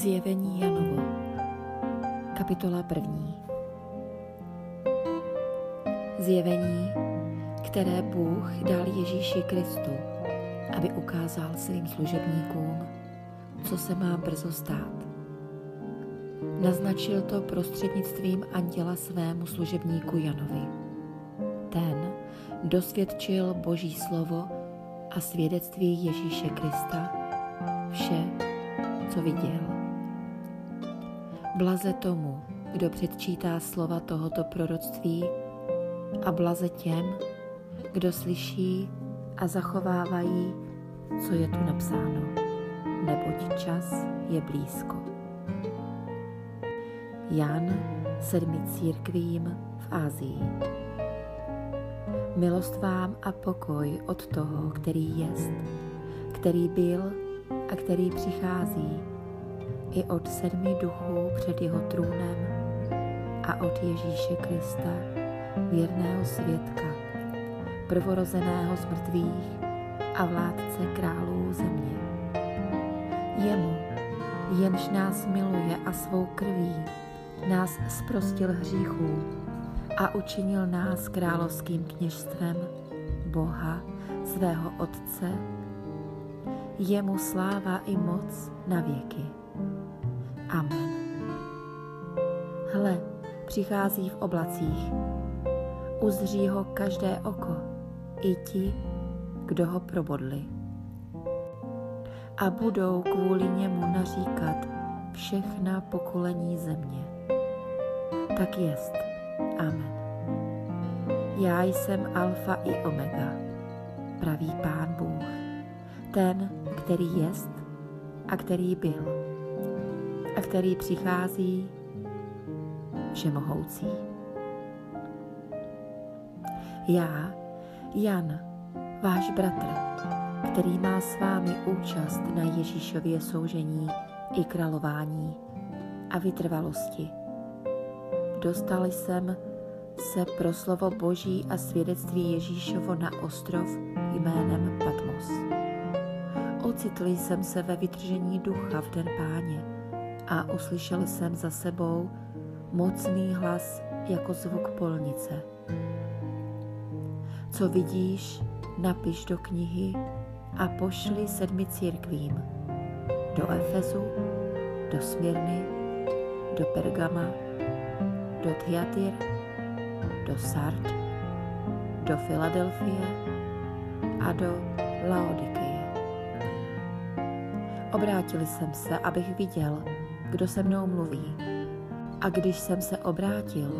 Zjevení Janovo, kapitola první. Zjevení, které Bůh dal Ježíši Kristu, aby ukázal svým služebníkům, co se má brzo stát. Naznačil to prostřednictvím anděla svému služebníku Janovi. Ten dosvědčil Boží slovo a svědectví Ježíše Krista, vše, co viděl. Blaze tomu, kdo předčítá slova tohoto proroctví a blaze těm, kdo slyší a zachovávají, co je tu napsáno, neboť čas je blízko. Jan sedmi církvím v Ázii. Milost vám a pokoj od toho, který jest, který byl a který přichází, i od sedmi duchů před jeho trůnem a od Ježíše Krista, věrného svědka, prvorozeného z mrtvých a vládce králů země. Jemu, jenž nás miluje a svou krví, nás zprostil hříchů a učinil nás královským kněžstvem Boha, svého Otce, jemu sláva i moc na věky. Amen. Hle, přichází v oblacích. Uzří ho každé oko, i ti, kdo ho probodli. A budou kvůli němu naříkat všechna pokolení země. Tak jest. Amen. Já jsem Alfa i Omega, pravý Pán Bůh, ten, který jest a který byl a který přichází všemohoucí. Já, Jan, váš bratr, který má s vámi účast na Ježíšově soužení i králování a vytrvalosti. Dostal jsem se pro slovo Boží a svědectví Ježíšovo na ostrov jménem Patmos. Ocitl jsem se ve vytržení ducha v den páně a uslyšel jsem za sebou mocný hlas jako zvuk polnice. Co vidíš, napiš do knihy a pošli sedmi církvím. Do Efezu, do Smírny, do Pergama, do Thyatira, do Sard, do Filadelfie a do Laodikie. Obrátil jsem se, abych viděl, kdo se mnou mluví. A když jsem se obrátil,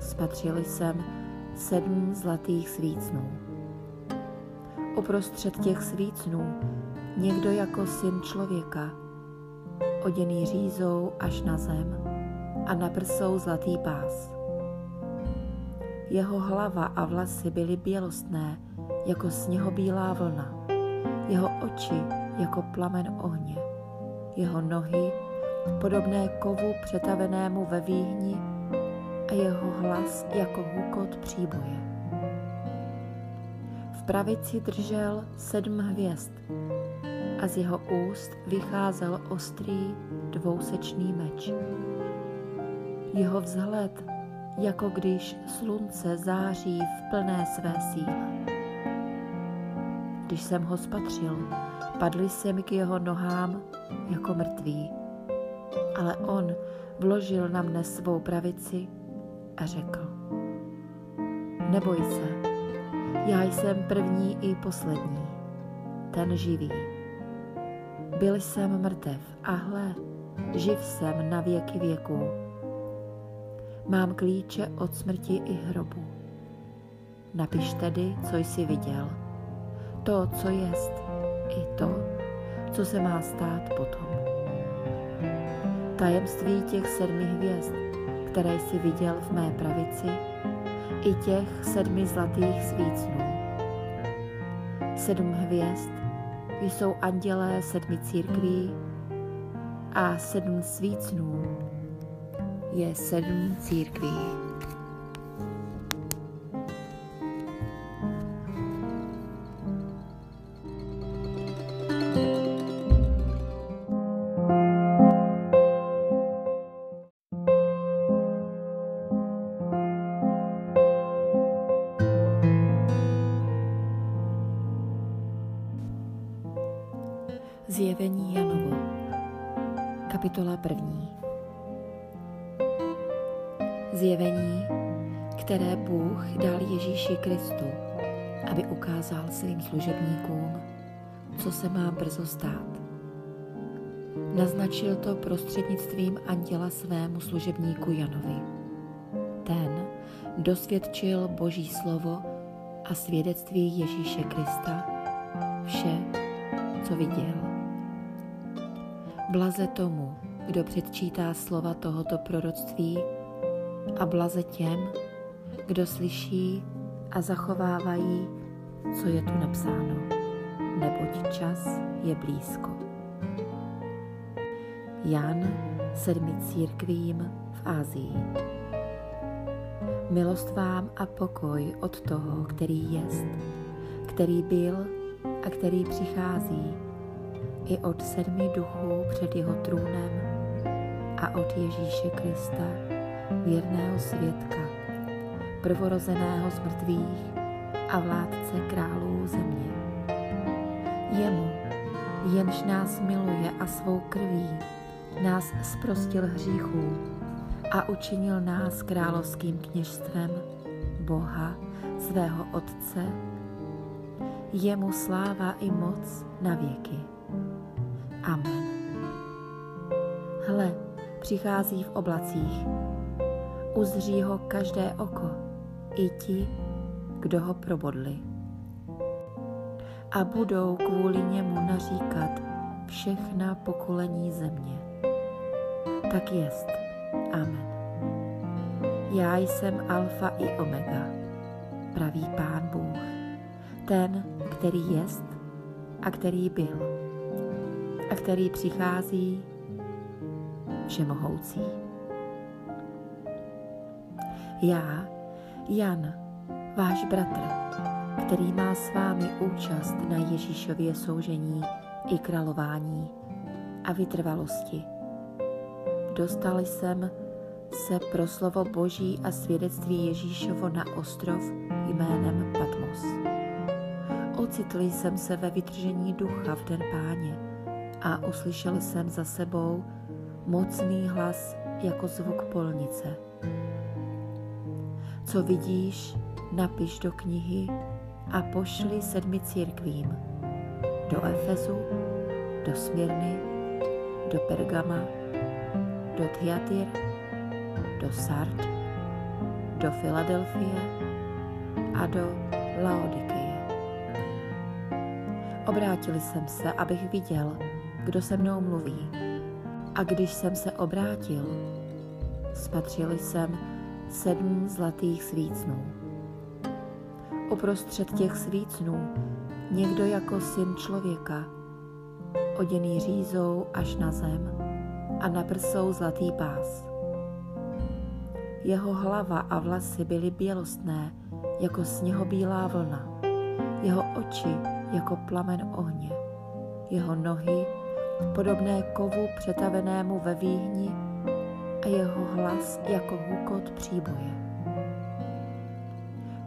spatřil jsem sedm zlatých svícnů. Uprostřed těch svícnů někdo jako syn člověka, oděný řízou až na zem a na prsou zlatý pás. Jeho hlava a vlasy byly bělostné, jako sněhobílá vlna, jeho oči jako plamen ohně, jeho nohy podobné kovu přetavenému ve výhni a jeho hlas jako hukot příboje. V pravici držel sedm hvězd a z jeho úst vycházel ostrý dvousečný meč. Jeho vzhled, jako když slunce září v plné své síle. Když jsem ho spatřil, padli jsem k jeho nohám jako mrtvý ale on vložil na mne svou pravici a řekl, neboj se, já jsem první i poslední, ten živý. Byl jsem mrtev a hle, živ jsem na věky věků. Mám klíče od smrti i hrobu. Napiš tedy, co jsi viděl, to, co jest, i to, co se má stát potom tajemství těch sedmi hvězd, které jsi viděl v mé pravici, i těch sedmi zlatých svícnů. Sedm hvězd jsou andělé sedmi církví a sedm svícnů je sedm církví. Kristu, aby ukázal svým služebníkům, co se má brzo stát. Naznačil to prostřednictvím anděla svému služebníku Janovi. Ten dosvědčil Boží slovo a svědectví Ježíše Krista, vše, co viděl. Blaze tomu, kdo předčítá slova tohoto proroctví a blaze těm, kdo slyší a zachovávají, co je tu napsáno, neboť čas je blízko. Jan sedmi církvím v Ázii. Milost vám a pokoj od toho, který jest, který byl a který přichází, i od sedmi duchů před jeho trůnem a od Ježíše Krista, věrného svědka, prvorozeného z mrtvých a vládce králů země. Jemu, jenž nás miluje a svou krví, nás zprostil hříchů a učinil nás královským kněžstvem Boha, svého Otce, jemu sláva i moc na věky. Amen. Hle, přichází v oblacích, uzří ho každé oko, i ti, kdo ho probodli. A budou kvůli němu naříkat všechna pokolení země. Tak jest. Amen. Já jsem Alfa i Omega, pravý Pán Bůh, ten, který jest a který byl a který přichází všemohoucí. Já, Jan, váš bratr, který má s vámi účast na Ježíšově soužení i králování a vytrvalosti. Dostal jsem se pro slovo Boží a svědectví Ježíšovo na ostrov jménem Patmos. Ocitl jsem se ve vytržení ducha v den páně a uslyšel jsem za sebou mocný hlas jako zvuk polnice. Co vidíš, napiš do knihy a pošli sedmi církvím. Do Efezu, do Smírny, do Pergama, do Thyatira, do Sard, do Filadelfie a do Laodikie. Obrátil jsem se, abych viděl, kdo se mnou mluví. A když jsem se obrátil, spatřil jsem sedm zlatých svícnů. Uprostřed těch svícnů někdo jako syn člověka, oděný řízou až na zem a na prsou zlatý pás. Jeho hlava a vlasy byly bělostné, jako sněhobílá vlna, jeho oči jako plamen ohně, jeho nohy podobné kovu přetavenému ve výhni a jeho hlas jako hukot příboje.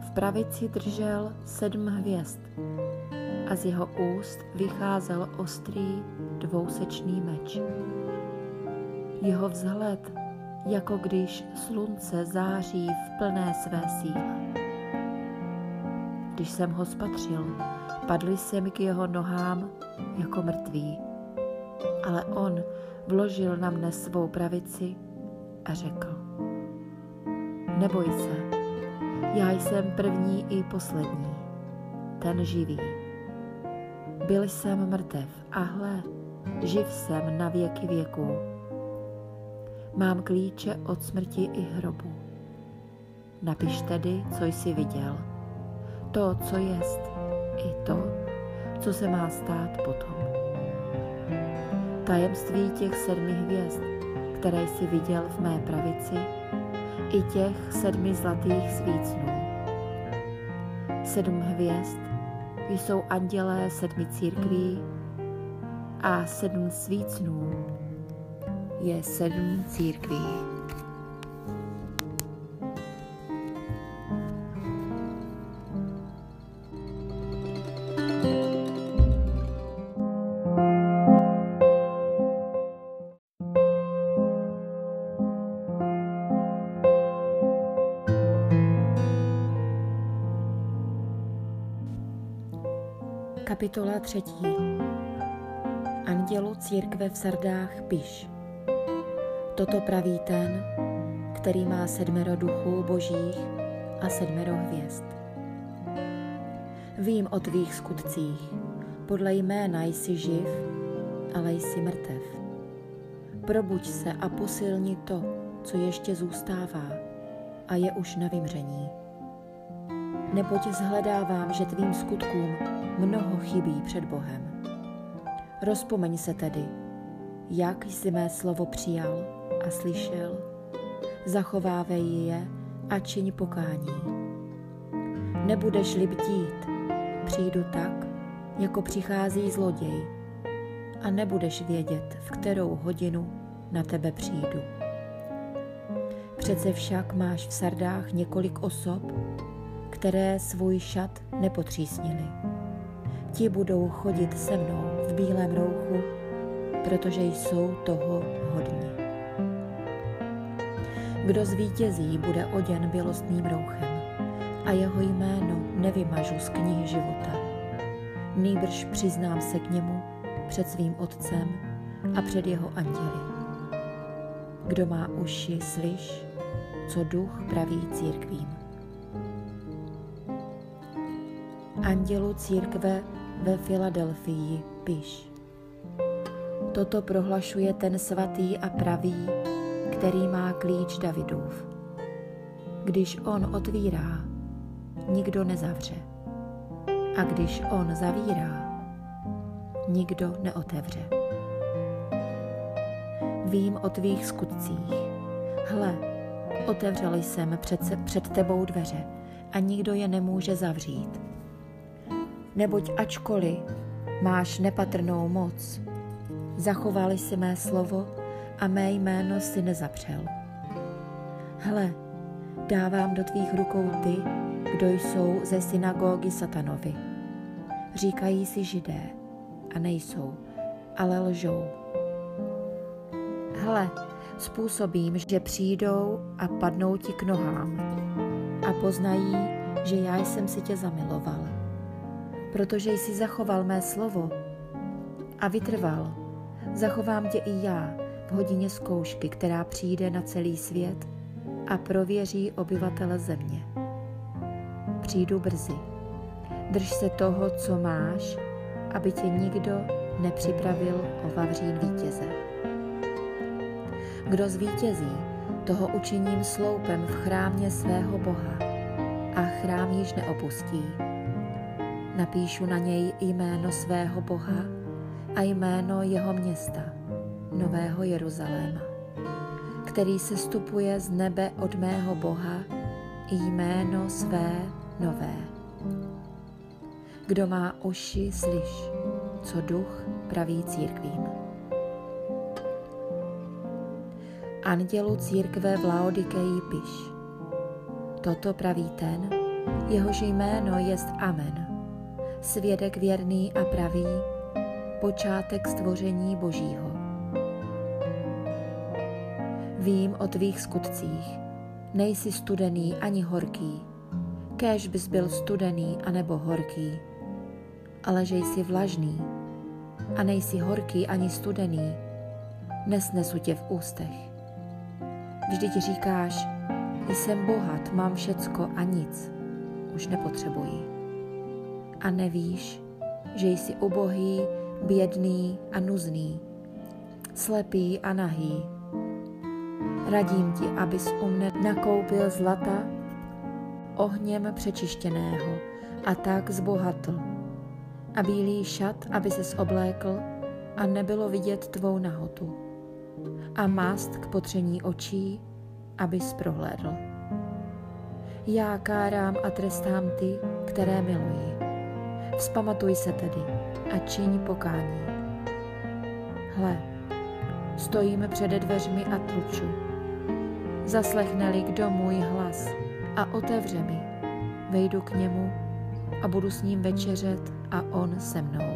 V pravici držel sedm hvězd a z jeho úst vycházel ostrý dvousečný meč. Jeho vzhled, jako když slunce září v plné své síle. Když jsem ho spatřil, padli se mi k jeho nohám jako mrtví ale on vložil na mne svou pravici a řekl, neboj se, já jsem první i poslední, ten živý. Byl jsem mrtev a hle, živ jsem na věky věků. Mám klíče od smrti i hrobu. Napiš tedy, co jsi viděl, to, co jest, i to, co se má stát potom tajemství těch sedmi hvězd, které jsi viděl v mé pravici, i těch sedmi zlatých svícnů. Sedm hvězd jsou andělé sedmi církví a sedm svícnů je sedm církví. Kapitola třetí. Andělu církve v Sardách piš. Toto praví ten, který má sedmero duchů božích a sedmero hvězd. Vím o tvých skutcích, podle jména jsi živ, ale jsi mrtev. Probuď se a posilni to, co ještě zůstává a je už na vymření. Neboť zhledávám, že tvým skutkům mnoho chybí před Bohem. Rozpomeň se tedy, jak jsi mé slovo přijal a slyšel, zachovávej je a čiň pokání. Nebudeš-li bdít, přijdu tak, jako přichází zloděj a nebudeš vědět, v kterou hodinu na tebe přijdu. Přece však máš v sardách několik osob, které svůj šat nepotřísnili. Ti budou chodit se mnou v bílém rouchu, protože jsou toho hodní. Kdo zvítězí, bude oděn bělostným rouchem a jeho jméno nevymažu z knihy života. Nýbrž přiznám se k němu před svým otcem a před jeho anděli. Kdo má uši, slyš, co duch praví církvím. Andělu církve ve Filadelfii piš. Toto prohlašuje ten svatý a pravý, který má klíč Davidův. Když on otvírá, nikdo nezavře. A když on zavírá, nikdo neotevře. Vím o tvých skutcích. Hle, otevřel jsem před, před tebou dveře a nikdo je nemůže zavřít. Neboť ačkoliv máš nepatrnou moc, zachovali si mé slovo a mé jméno si nezapřel. Hle, dávám do tvých rukou ty, kdo jsou ze synagogy satanovi. Říkají si židé a nejsou, ale lžou. Hle, způsobím, že přijdou a padnou ti k nohám a poznají, že já jsem si tě zamiloval, protože jsi zachoval mé slovo a vytrval. Zachovám tě i já v hodině zkoušky, která přijde na celý svět a prověří obyvatele země. Přijdu brzy. Drž se toho, co máš, aby tě nikdo nepřipravil o vavřín vítěze. Kdo zvítězí, toho učiním sloupem v chrámě svého Boha a chrám již neopustí. Napíšu na něj jméno svého Boha a jméno jeho města, Nového Jeruzaléma, který se stupuje z nebe od mého Boha i jméno své nové. Kdo má uši, slyš, co duch praví církvím. Andělu církve v Laodikeji piš. Toto praví ten, jehož jméno jest Amen, svědek věrný a pravý, počátek stvoření Božího. Vím o tvých skutcích, nejsi studený ani horký, kéž bys byl studený anebo horký, ale že jsi vlažný a nejsi horký ani studený, nesnesu tě v ústech. Vždyť říkáš, jsem bohat, mám všecko a nic, už nepotřebuji. A nevíš, že jsi ubohý, bědný a nuzný, slepý a nahý. Radím ti, abys u mne nakoupil zlata ohněm přečištěného a tak zbohatl. A bílý šat, aby se oblékl a nebylo vidět tvou nahotu. A mást k potření očí, abys prohlédl. Já kárám a trestám ty, které miluji. Vzpamatuj se tedy a čiň pokání. Hle, stojíme před dveřmi a tluču. Zaslechne-li kdo můj hlas a otevře mi, vejdu k němu a budu s ním večeřet a on se mnou.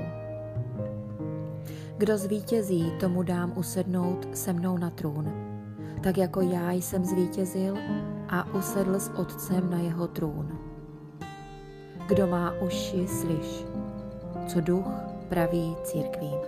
Kdo zvítězí, tomu dám usednout se mnou na trůn, tak jako já jsem zvítězil a usedl s otcem na jeho trůn. Kdo má uši, slyš, co duch praví církvím.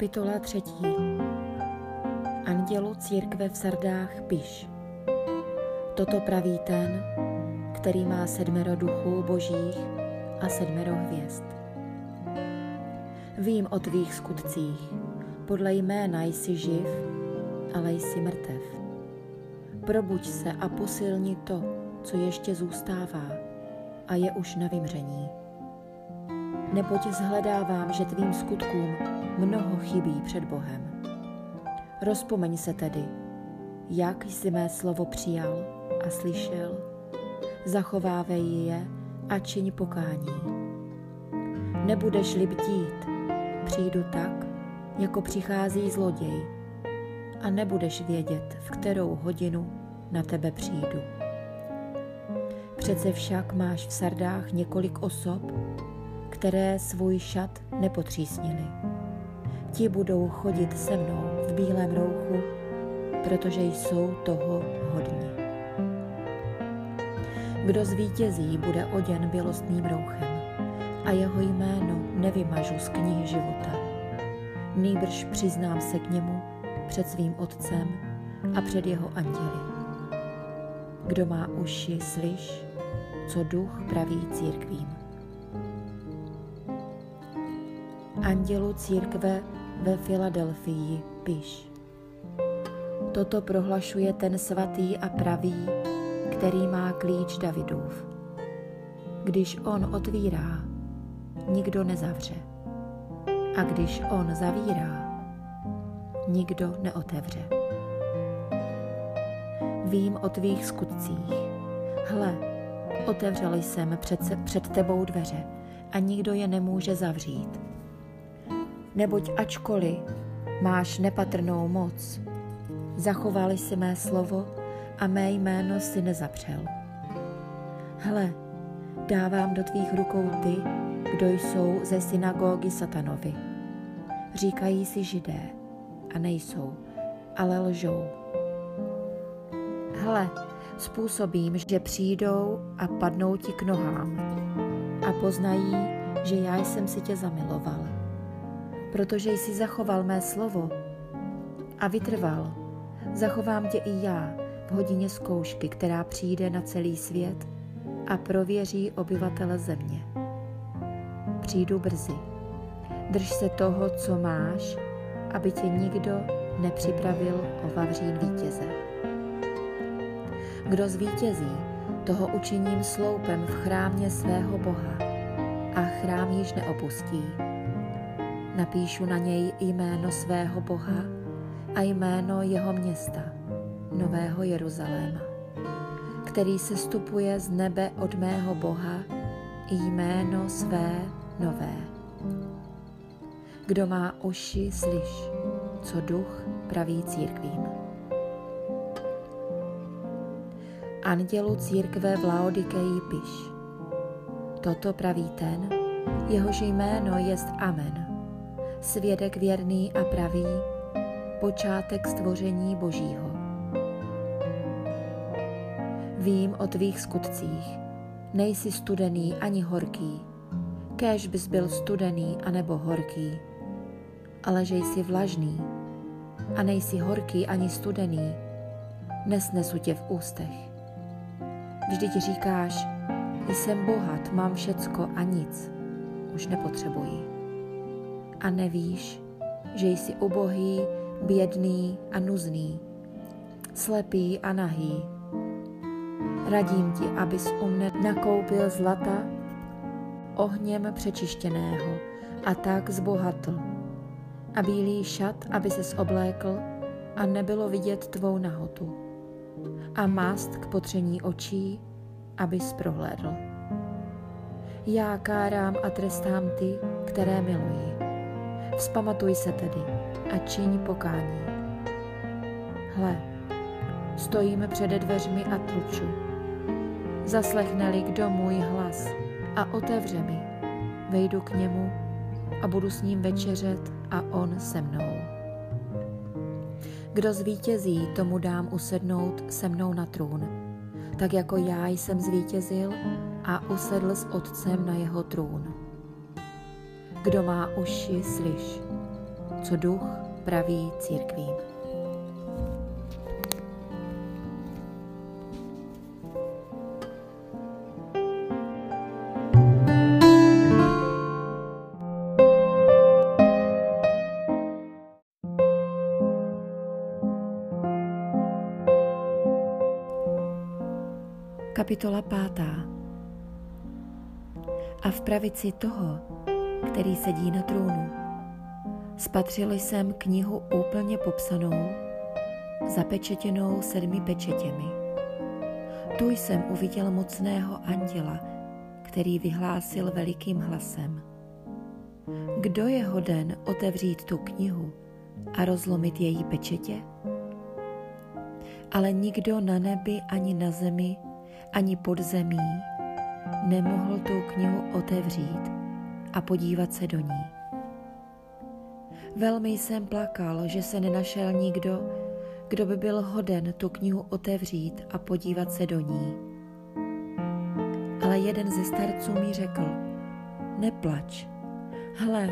Kapitola třetí. Andělu církve v Sardách piš. Toto praví ten, který má sedmero duchů božích a sedmero hvězd. Vím o tvých skutcích, podle jména jsi živ, ale jsi mrtev. Probuď se a posilni to, co ještě zůstává a je už na vymření. Neboť zhledávám, že tvým skutkům mnoho chybí před Bohem. Rozpomeň se tedy, jak jsi mé slovo přijal a slyšel, zachovávej je a čiň pokání. Nebudeš-li bdít, přijdu tak, jako přichází zloděj a nebudeš vědět, v kterou hodinu na tebe přijdu. Přece však máš v sardách několik osob, které svůj šat nepotřísnili ti budou chodit se mnou v bílém rouchu, protože jsou toho hodně. Kdo zvítězí, bude oděn bělostným rouchem a jeho jméno nevymažu z knihy života. Nýbrž přiznám se k němu před svým otcem a před jeho anděli. Kdo má uši, slyš, co duch praví církvím. Andělu církve ve Filadelfii piš. Toto prohlašuje ten svatý a pravý, který má klíč Davidův. Když on otvírá, nikdo nezavře. A když on zavírá, nikdo neotevře. Vím o tvých skutcích. Hle, otevřel jsem před, před tebou dveře a nikdo je nemůže zavřít neboť ačkoliv máš nepatrnou moc, zachovali si mé slovo a mé jméno si nezapřel. Hle, dávám do tvých rukou ty, kdo jsou ze synagogy satanovi. Říkají si židé a nejsou, ale lžou. Hle, způsobím, že přijdou a padnou ti k nohám a poznají, že já jsem si tě zamiloval protože jsi zachoval mé slovo a vytrval, zachovám tě i já v hodině zkoušky, která přijde na celý svět a prověří obyvatele země. Přijdu brzy. Drž se toho, co máš, aby tě nikdo nepřipravil o vavřín vítěze. Kdo zvítězí, toho učiním sloupem v chrámě svého Boha a chrám již neopustí Napíšu na něj jméno svého Boha a jméno jeho města, Nového Jeruzaléma, který se stupuje z nebe od mého Boha i jméno své nové. Kdo má uši, slyš, co duch praví církvím. Andělu církve v Laodikeji piš. Toto praví ten, jehož jméno jest Amen svědek věrný a pravý, počátek stvoření Božího. Vím o tvých skutcích, nejsi studený ani horký, kéž bys byl studený anebo horký, ale že jsi vlažný. A nejsi horký ani studený, nesnesu tě v ústech. Vždyť říkáš, jsem bohat, mám všecko a nic, už nepotřebuji a nevíš, že jsi ubohý, bědný a nuzný, slepý a nahý. Radím ti, abys u mne nakoupil zlata ohněm přečištěného a tak zbohatl. A bílý šat, aby ses oblékl a nebylo vidět tvou nahotu. A mást k potření očí, abys prohlédl. Já kárám a trestám ty, které miluji. Vzpamatuj se tedy a čiň pokání. Hle, Stojím přede dveřmi a tluču. Zaslechne-li kdo můj hlas a otevře mi, vejdu k němu a budu s ním večeřet a on se mnou. Kdo zvítězí, tomu dám usednout se mnou na trůn, tak jako já jsem zvítězil a usedl s otcem na jeho trůn. Kdo má uši, slyš, co duch praví církvím. Kapitola pátá. A v pravici toho, který sedí na trůnu, spatřil jsem knihu úplně popsanou, zapečetěnou sedmi pečetěmi. Tu jsem uviděl mocného anděla, který vyhlásil velikým hlasem. Kdo je hoden otevřít tu knihu a rozlomit její pečetě? Ale nikdo na nebi ani na zemi ani pod zemí nemohl tu knihu otevřít a podívat se do ní. Velmi jsem plakal, že se nenašel nikdo, kdo by byl hoden tu knihu otevřít a podívat se do ní. Ale jeden ze starců mi řekl, neplač, hle,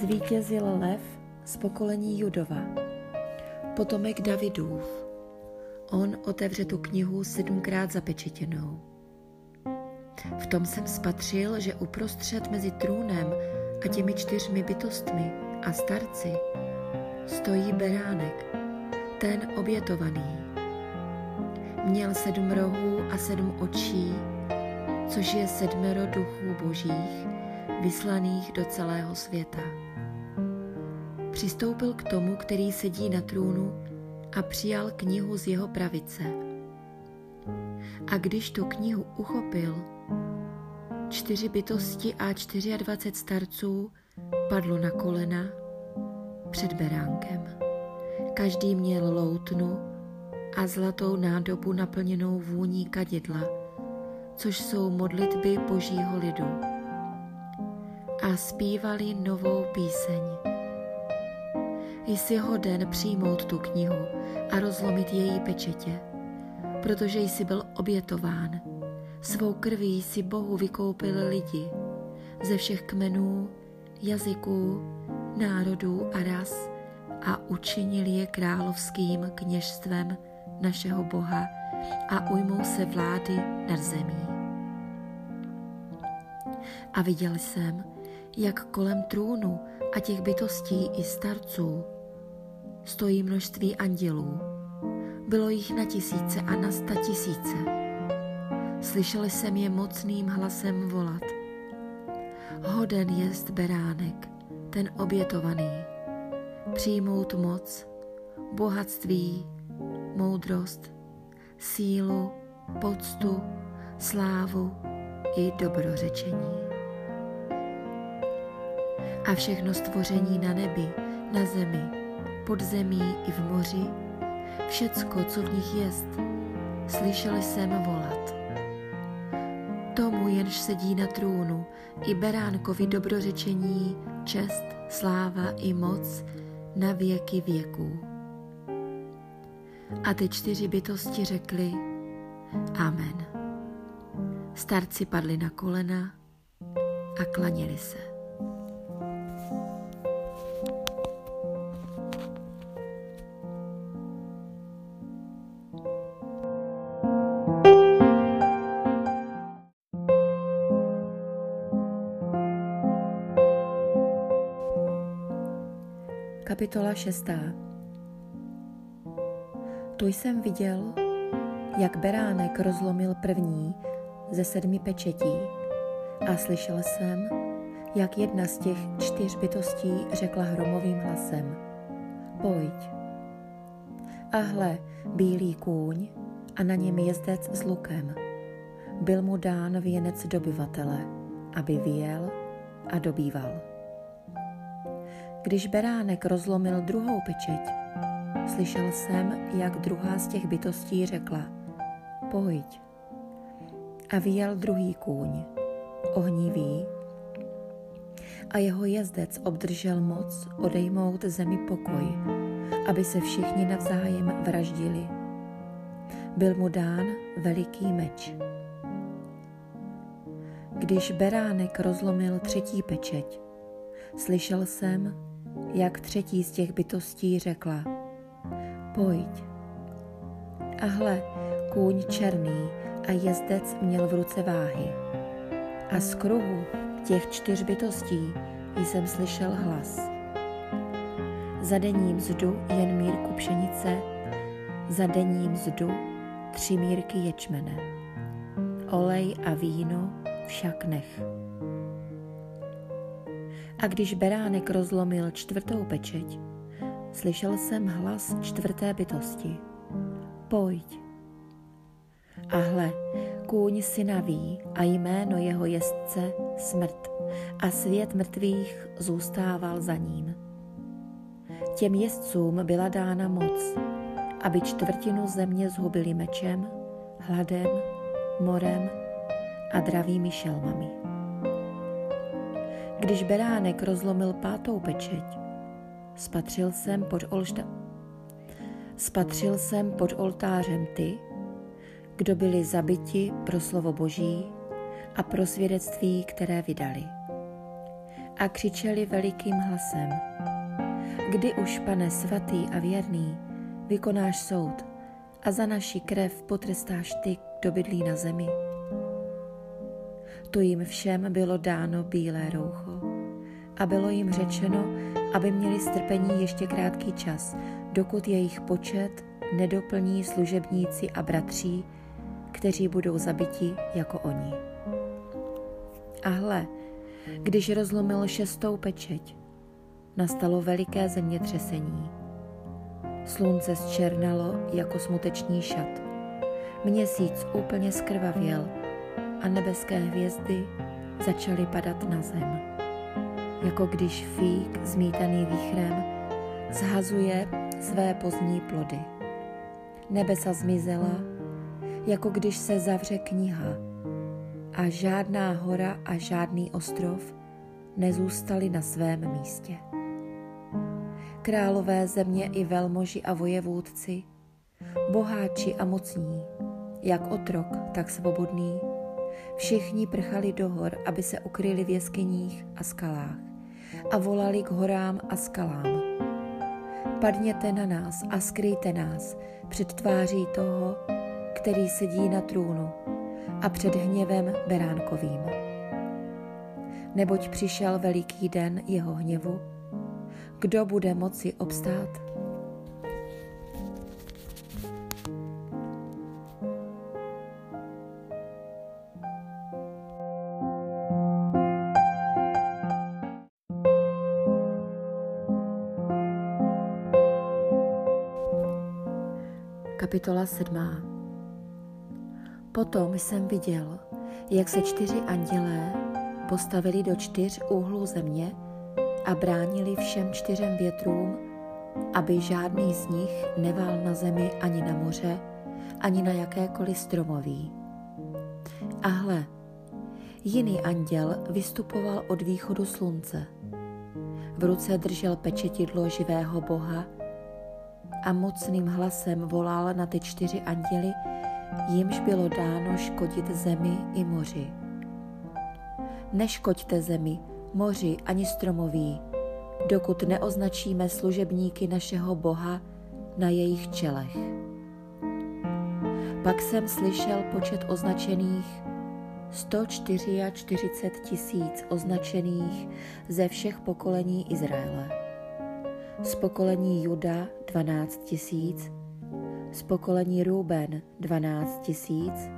zvítězil lev z pokolení Judova, potomek Davidův, on otevře tu knihu sedmkrát zapečetěnou. V tom jsem spatřil, že uprostřed mezi trůnem a těmi čtyřmi bytostmi a starci stojí beránek, ten obětovaný. Měl sedm rohů a sedm očí, což je sedmero duchů božích, vyslaných do celého světa. Přistoupil k tomu, který sedí na trůnu a přijal knihu z jeho pravice. A když tu knihu uchopil, čtyři bytosti a 24 starců padlo na kolena před beránkem. Každý měl loutnu a zlatou nádobu naplněnou vůní kadidla, což jsou modlitby božího lidu. A zpívali novou píseň. Jsi hoden přijmout tu knihu a rozlomit její pečetě, protože jsi byl obětován. Svou krví si Bohu vykoupil lidi ze všech kmenů, jazyků, národů a ras a učinil je královským kněžstvem našeho Boha a ujmou se vlády nad zemí. A viděl jsem, jak kolem trůnu a těch bytostí i starců stojí množství andělů. Bylo jich na tisíce a na sta tisíce. Slyšel jsem je mocným hlasem volat. Hoden jest beránek, ten obětovaný, přijmout moc, bohatství, moudrost, sílu, poctu, slávu i dobrořečení. A všechno stvoření na nebi, na zemi, pod zemí i v moři, všecko, co v nich jest, slyšel jsem volat. Tomu jenž sedí na trůnu, i beránkovi dobrořečení, čest, sláva i moc na věky věků. A ty čtyři bytosti řekly Amen. Starci padli na kolena a klaněli se. Kapitola 6. Tu jsem viděl, jak beránek rozlomil první ze sedmi pečetí a slyšel jsem, jak jedna z těch čtyř bytostí řekla hromovým hlasem Pojď. A hle, bílý kůň a na něm jezdec s lukem. Byl mu dán věnec dobyvatele, aby vyjel a dobýval. Když beránek rozlomil druhou pečeť, slyšel jsem, jak druhá z těch bytostí řekla, pojď. A vyjel druhý kůň, ohnivý, a jeho jezdec obdržel moc odejmout zemi pokoj, aby se všichni navzájem vraždili. Byl mu dán veliký meč. Když beránek rozlomil třetí pečeť, slyšel jsem, jak třetí z těch bytostí řekla, pojď. A hle, kůň černý a jezdec měl v ruce váhy. A z kruhu těch čtyř bytostí jsem slyšel hlas. Za denní mzdu jen mírku pšenice, za denní mzdu tři mírky ječmene. Olej a víno však nech. A když beránek rozlomil čtvrtou pečeť, slyšel jsem hlas čtvrté bytosti. Pojď. A hle, kůň synaví a jméno jeho jezdce smrt a svět mrtvých zůstával za ním. Těm jezdcům byla dána moc, aby čtvrtinu země zhubili mečem, hladem, morem a dravými šelmami. Když beránek rozlomil pátou pečeť, spatřil jsem pod, olšta... spatřil jsem pod oltářem ty, kdo byli zabiti pro slovo Boží a pro svědectví, které vydali. A křičeli velikým hlasem. Kdy už, pane svatý a věrný, vykonáš soud a za naši krev potrestáš ty, kdo bydlí na zemi? To jim všem bylo dáno bílé roucho a bylo jim řečeno, aby měli strpení ještě krátký čas, dokud jejich počet nedoplní služebníci a bratří, kteří budou zabiti jako oni. A hle, když rozlomil šestou pečeť, nastalo veliké zemětřesení. Slunce zčernalo jako smutečný šat. Měsíc úplně skrvavěl a nebeské hvězdy začaly padat na zem. Jako když fík zmítaný výchrem zhazuje své pozdní plody. Nebesa zmizela, jako když se zavře kniha a žádná hora a žádný ostrov nezůstali na svém místě. Králové země i velmoži a vojevůdci, boháči a mocní, jak otrok, tak svobodný, všichni prchali do hor, aby se ukryli v jeskyních a skalách a volali k horám a skalám. Padněte na nás a skryjte nás před tváří toho, který sedí na trůnu a před hněvem beránkovým. Neboť přišel veliký den jeho hněvu, kdo bude moci obstát? Kapitola 7. Potom jsem viděl, jak se čtyři andělé postavili do čtyř úhlů země a bránili všem čtyřem větrům, aby žádný z nich nevál na zemi ani na moře, ani na jakékoliv stromoví. A hle, jiný anděl vystupoval od východu slunce. V ruce držel pečetidlo živého boha a mocným hlasem volal na ty čtyři anděly, jimž bylo dáno škodit zemi i moři. Neškoďte zemi, moři ani stromoví, dokud neoznačíme služebníky našeho Boha na jejich čelech. Pak jsem slyšel počet označených 144 tisíc označených ze všech pokolení Izraele. Z pokolení Juda 12 tisíc, z pokolení Ruben 12 tisíc,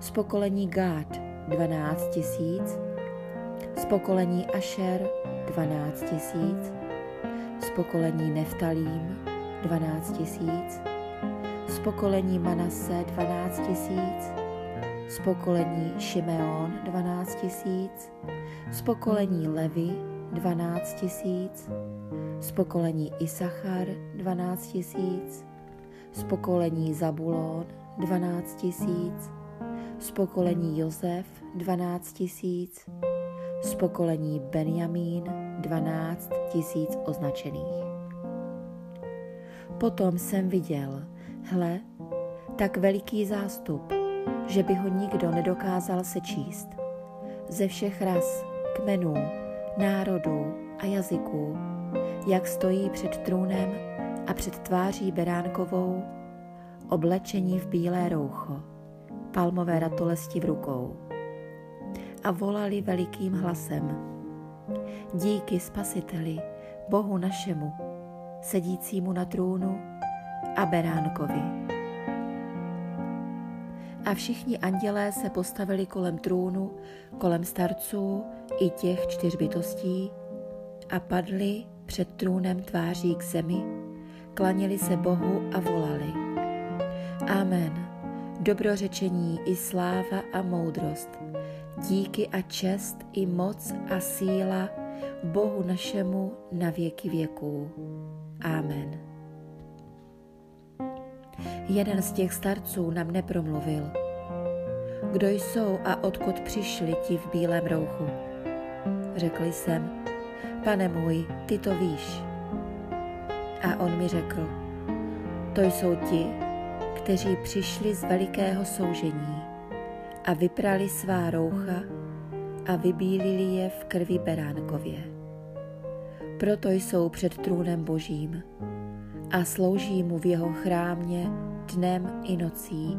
z pokolení Gád 12 tisíc, z pokolení Asher 12 tisíc, z pokolení Neftalím 12 tisíc, z pokolení Manase 12 tisíc, z pokolení Šimeon 12 tisíc, z pokolení Levy 12 tisíc, z pokolení Isachar 12 tisíc, z pokolení Zabulon 12 tisíc, z pokolení Josef 12 tisíc, z pokolení Benjamín 12 tisíc označených. Potom jsem viděl, hle, tak veliký zástup, že by ho nikdo nedokázal sečíst. Ze všech ras, kmenů, národů a jazyků, jak stojí před trůnem a před tváří beránkovou, oblečení v bílé roucho, palmové ratolesti v rukou. A volali velikým hlasem. Díky spasiteli, Bohu našemu, sedícímu na trůnu a beránkovi. A všichni andělé se postavili kolem trůnu, kolem starců i těch čtyř bytostí a padli před trůnem tváří k zemi, klanili se Bohu a volali. Amen. Dobrořečení i sláva a moudrost, díky a čest i moc a síla Bohu našemu na věky věků. Amen. Jeden z těch starců nám nepromluvil. Kdo jsou a odkud přišli ti v bílém rouchu? Řekl jsem, pane můj, ty to víš. A on mi řekl, to jsou ti, kteří přišli z velikého soužení a vyprali svá roucha a vybílili je v krvi beránkově. Proto jsou před trůnem božím a slouží mu v jeho chrámě dnem i nocí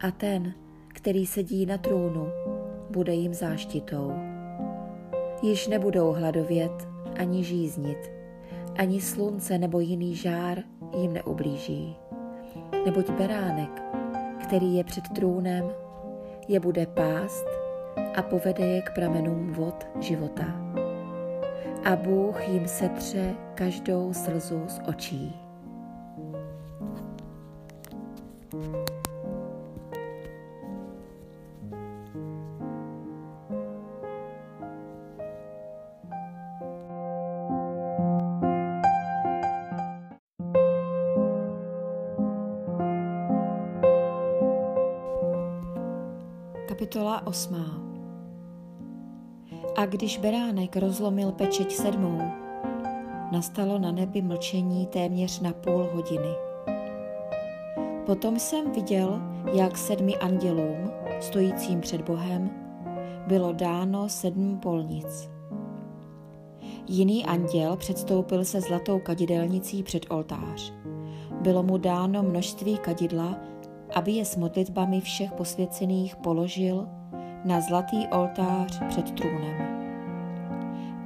a ten, který sedí na trůnu, bude jim záštitou. Již nebudou hladovět ani žíznit, ani slunce nebo jiný žár jim neublíží. Neboť beránek, který je před trůnem, je bude pást a povede je k pramenům vod života a Bůh jim setře každou slzu z očí. Kapitola 8. A když beránek rozlomil pečeť sedmou, nastalo na nebi mlčení téměř na půl hodiny. Potom jsem viděl, jak sedmi andělům, stojícím před Bohem, bylo dáno sedm polnic. Jiný anděl předstoupil se zlatou kadidelnicí před oltář. Bylo mu dáno množství kadidla, aby je s modlitbami všech posvěcených položil na zlatý oltář před trůnem.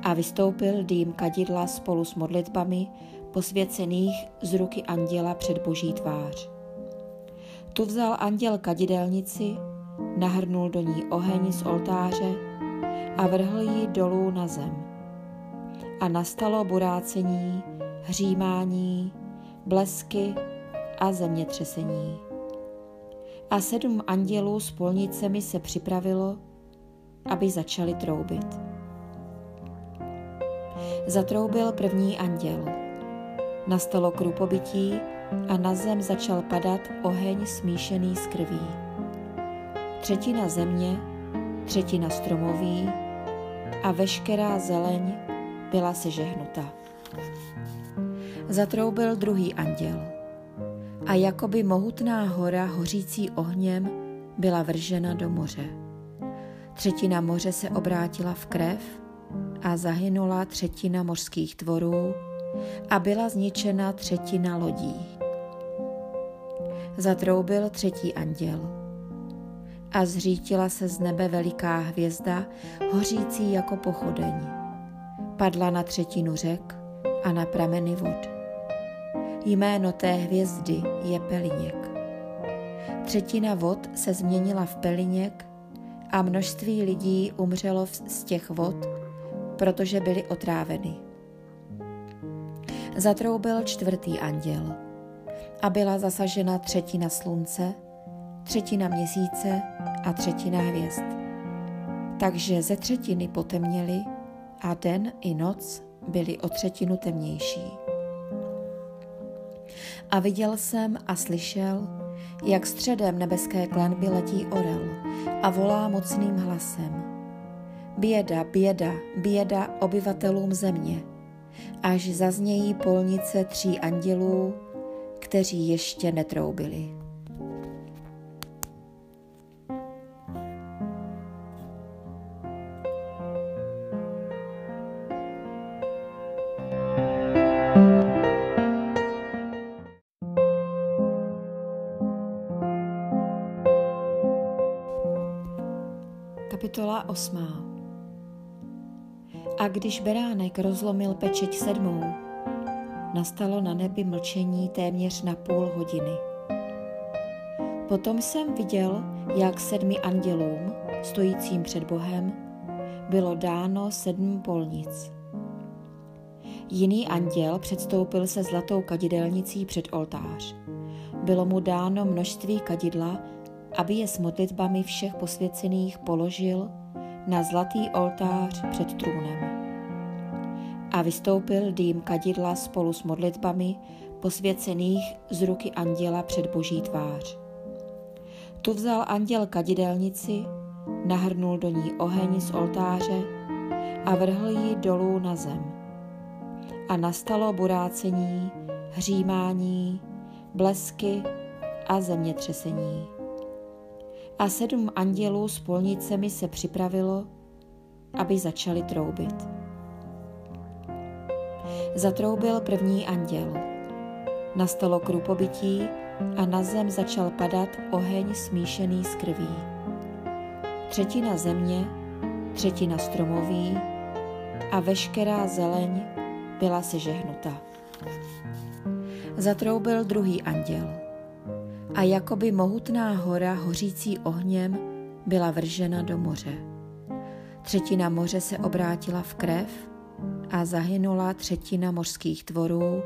A vystoupil dým kadidla spolu s modlitbami posvěcených z ruky anděla před boží tvář. Tu vzal anděl kadidelnici, nahrnul do ní oheň z oltáře a vrhl ji dolů na zem. A nastalo burácení, hřímání, blesky a zemětřesení a sedm andělů s polnicemi se připravilo, aby začali troubit. Zatroubil první anděl. Nastalo krupobytí a na zem začal padat oheň smíšený s krví. Třetina země, třetina stromoví a veškerá zeleň byla sežehnuta. Zatroubil druhý anděl a jakoby mohutná hora hořící ohněm byla vržena do moře. Třetina moře se obrátila v krev a zahynula třetina mořských tvorů a byla zničena třetina lodí. Zatroubil třetí anděl a zřítila se z nebe veliká hvězda, hořící jako pochodeň. Padla na třetinu řek a na prameny vod. Jméno té hvězdy je Peliněk. Třetina vod se změnila v Peliněk a množství lidí umřelo z těch vod, protože byly otráveny. Zatroubil čtvrtý anděl a byla zasažena třetina slunce, třetina měsíce a třetina hvězd. Takže ze třetiny potemněli a den i noc byly o třetinu temnější. A viděl jsem a slyšel, jak středem nebeské klenby letí orel a volá mocným hlasem. Běda, běda, běda obyvatelům země, až zaznějí polnice tří andělů, kteří ještě netroubili. 8. A když beránek rozlomil pečeť sedmou, nastalo na nebi mlčení téměř na půl hodiny. Potom jsem viděl, jak sedmi andělům, stojícím před Bohem, bylo dáno sedm polnic. Jiný anděl předstoupil se zlatou kadidelnicí před oltář. Bylo mu dáno množství kadidla, aby je s modlitbami všech posvěcených položil na zlatý oltář před trůnem. A vystoupil dým kadidla spolu s modlitbami posvěcených z ruky anděla před boží tvář. Tu vzal anděl kadidelnici, nahrnul do ní oheň z oltáře a vrhl ji dolů na zem. A nastalo burácení, hřímání, blesky a zemětřesení a sedm andělů s polnicemi se připravilo, aby začali troubit. Zatroubil první anděl. Nastalo krupobytí a na zem začal padat oheň smíšený s krví. Třetina země, třetina stromoví a veškerá zeleň byla sežehnuta. Zatroubil druhý anděl a jakoby mohutná hora hořící ohněm byla vržena do moře. Třetina moře se obrátila v krev a zahynula třetina mořských tvorů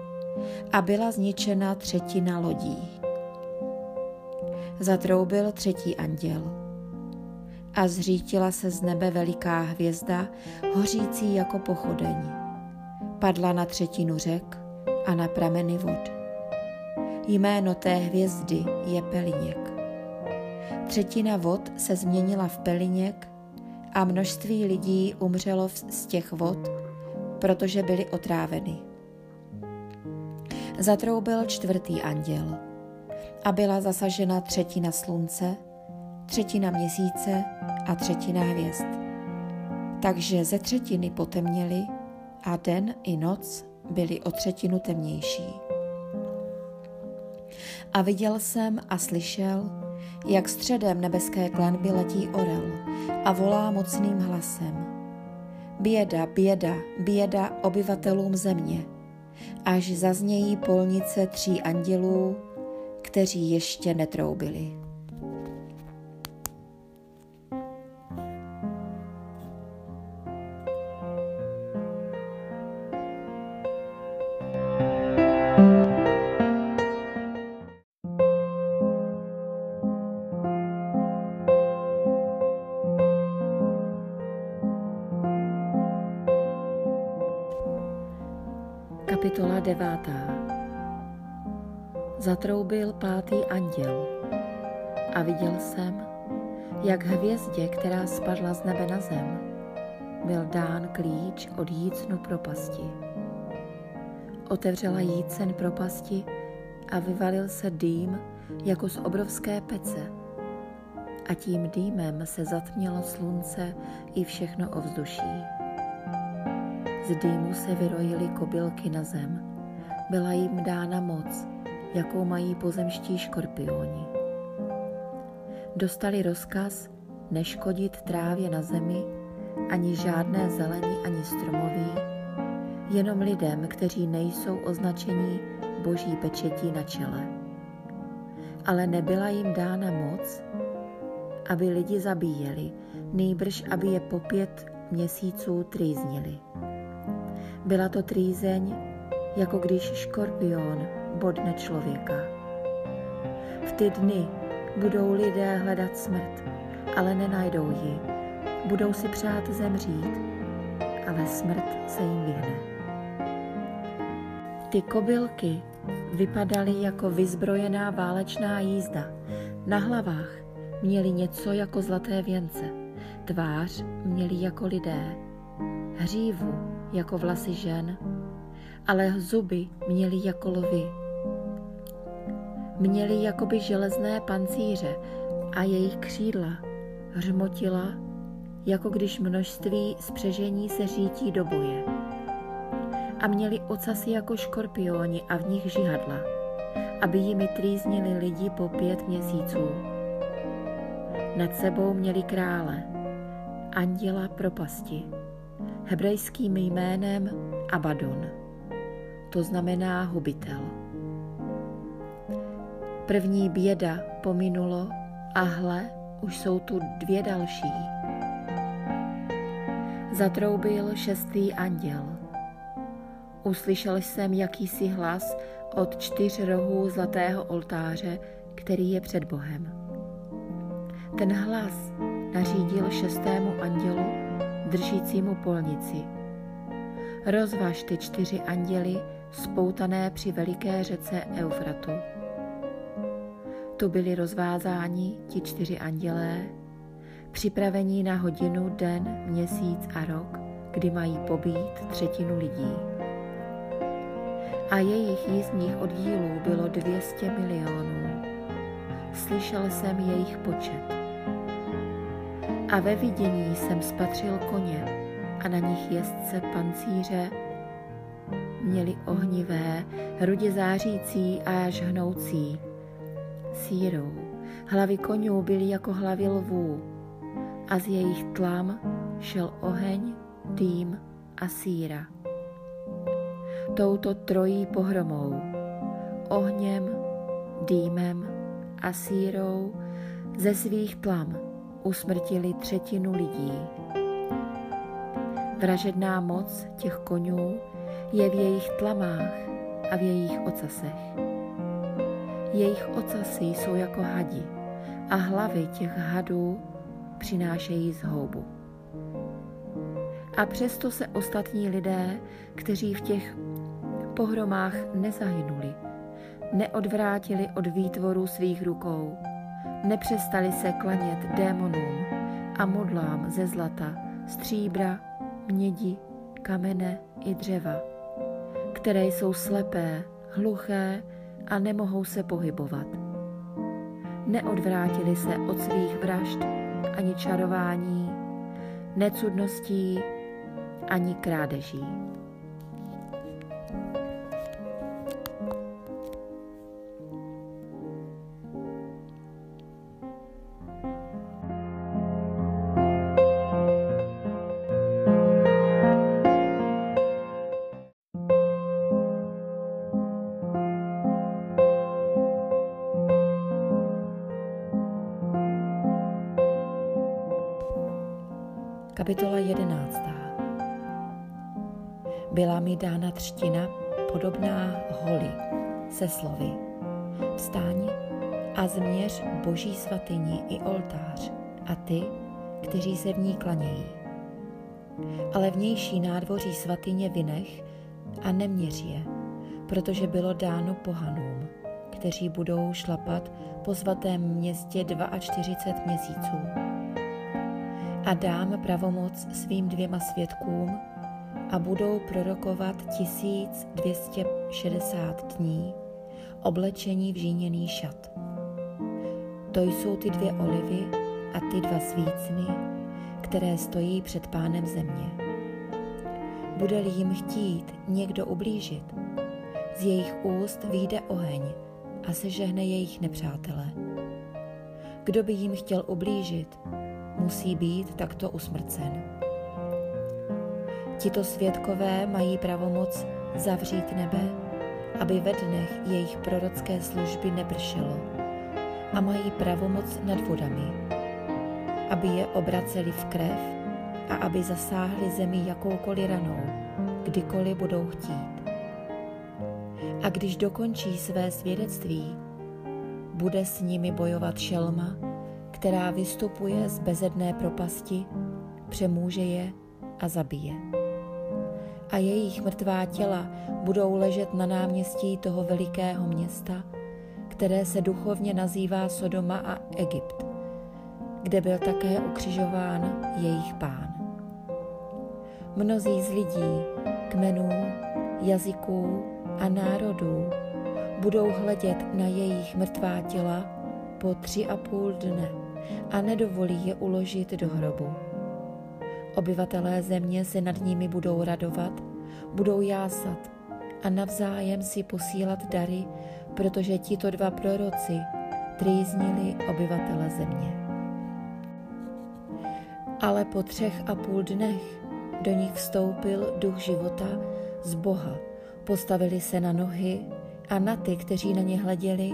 a byla zničena třetina lodí. Zatroubil třetí anděl a zřítila se z nebe veliká hvězda, hořící jako pochodeň. Padla na třetinu řek a na prameny vod. Jméno té hvězdy je Peliněk. Třetina vod se změnila v Peliněk a množství lidí umřelo z těch vod, protože byly otráveny. Zatroubil čtvrtý anděl a byla zasažena třetina slunce, třetina měsíce a třetina hvězd. Takže ze třetiny potemněly a den i noc byly o třetinu temnější. A viděl jsem a slyšel, jak středem nebeské klenby letí orel a volá mocným hlasem. Běda, běda, běda obyvatelům země, až zaznějí polnice tří andělů, kteří ještě netroubili. Devátá Zatroubil pátý anděl a viděl jsem, jak hvězdě, která spadla z nebe na zem, byl dán klíč od jícnu propasti. Otevřela jícen propasti a vyvalil se dým jako z obrovské pece. A tím dýmem se zatmělo slunce i všechno ovzduší. Z dýmu se vyrojily kobylky na zem. Byla jim dána moc, jakou mají pozemští škorpioni. Dostali rozkaz neškodit trávě na zemi, ani žádné zelení, ani stromoví, jenom lidem, kteří nejsou označení boží pečetí na čele. Ale nebyla jim dána moc, aby lidi zabíjeli, nejbrž aby je po pět měsíců trýznili. Byla to trýzeň, jako když škorpion bodne člověka. V ty dny budou lidé hledat smrt, ale nenajdou ji. Budou si přát zemřít, ale smrt se jim vyhne. Ty kobylky vypadaly jako vyzbrojená válečná jízda. Na hlavách měli něco jako zlaté věnce. Tvář měli jako lidé. Hřívu jako vlasy žen, ale zuby měli jako lvy. Měli jakoby železné pancíře a jejich křídla hřmotila, jako když množství spřežení se řítí do boje. A měli ocasy jako škorpioni a v nich žihadla, aby jimi trýznili lidi po pět měsíců. Nad sebou měli krále, anděla propasti, hebrejským jménem Abaddon. To znamená hubitel. První běda pominulo a hle, už jsou tu dvě další. Zatroubil šestý anděl. Uslyšel jsem jakýsi hlas od čtyř rohů zlatého oltáře, který je před Bohem. Ten hlas nařídil šestému andělu, držícímu polnici. Rozvaž ty čtyři anděly spoutané při veliké řece Eufratu. Tu byli rozvázáni ti čtyři andělé, připravení na hodinu, den, měsíc a rok, kdy mají pobít třetinu lidí. A jejich jízdních oddílů bylo 200 milionů. Slyšel jsem jejich počet. A ve vidění jsem spatřil koně a na nich jezdce pancíře měli ohnivé, rudě zářící a až hnoucí, sírou. Hlavy konňů byly jako hlavy lvů a z jejich tlam šel oheň, dým a síra. Touto trojí pohromou, ohněm, dýmem a sírou ze svých tlam usmrtili třetinu lidí. Vražedná moc těch konňů je v jejich tlamách a v jejich ocasech. Jejich ocasy jsou jako hadi a hlavy těch hadů přinášejí zhoubu. A přesto se ostatní lidé, kteří v těch pohromách nezahynuli, neodvrátili od výtvoru svých rukou, nepřestali se klanět démonům a modlám ze zlata, stříbra, mědi, kamene i dřeva, které jsou slepé, hluché a nemohou se pohybovat. Neodvrátili se od svých vražd ani čarování, necudností ani krádeží. Kapitola 11. Byla mi dána třtina podobná holi se slovy. Vstáň a změř boží svatyni i oltář a ty, kteří se v ní klanějí. Ale vnější nádvoří svatyně vynech a neměř je, protože bylo dáno pohanům, kteří budou šlapat po svatém městě 42 měsíců a dám pravomoc svým dvěma svědkům a budou prorokovat 1260 dní, oblečení v žíněný šat. To jsou ty dvě olivy a ty dva svícny, které stojí před pánem země. Bude-li jim chtít někdo ublížit, z jejich úst vyjde oheň a sežehne jejich nepřátele. Kdo by jim chtěl ublížit, musí být takto usmrcen. Tito svědkové mají pravomoc zavřít nebe, aby ve dnech jejich prorocké služby nepršelo a mají pravomoc nad vodami, aby je obraceli v krev a aby zasáhli zemi jakoukoliv ranou, kdykoliv budou chtít. A když dokončí své svědectví, bude s nimi bojovat šelma, která vystupuje z bezedné propasti, přemůže je a zabije. a jejich mrtvá těla budou ležet na náměstí toho velikého města, které se duchovně nazývá Sodoma a Egypt, kde byl také ukřižován jejich pán. Mnozí z lidí, kmenů, jazyků a národů budou hledět na jejich mrtvá těla po tři a půl dne a nedovolí je uložit do hrobu. Obyvatelé země se nad nimi budou radovat, budou jásat a navzájem si posílat dary, protože tito dva proroci trýznili obyvatele země. Ale po třech a půl dnech do nich vstoupil duch života z Boha, postavili se na nohy a na ty, kteří na ně hleděli,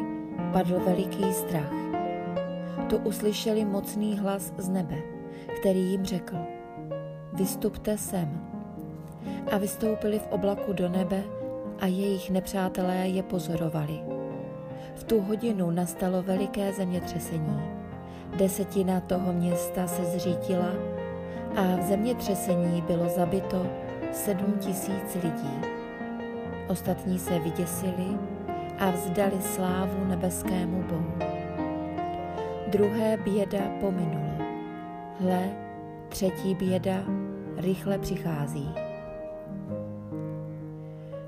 padl veliký strach. To uslyšeli mocný hlas z nebe, který jim řekl, vystupte sem. A vystoupili v oblaku do nebe a jejich nepřátelé je pozorovali. V tu hodinu nastalo veliké zemětřesení. Desetina toho města se zřítila a v zemětřesení bylo zabito sedm tisíc lidí. Ostatní se vyděsili a vzdali slávu nebeskému Bohu. Druhé běda pominulo. Hle, třetí běda rychle přichází.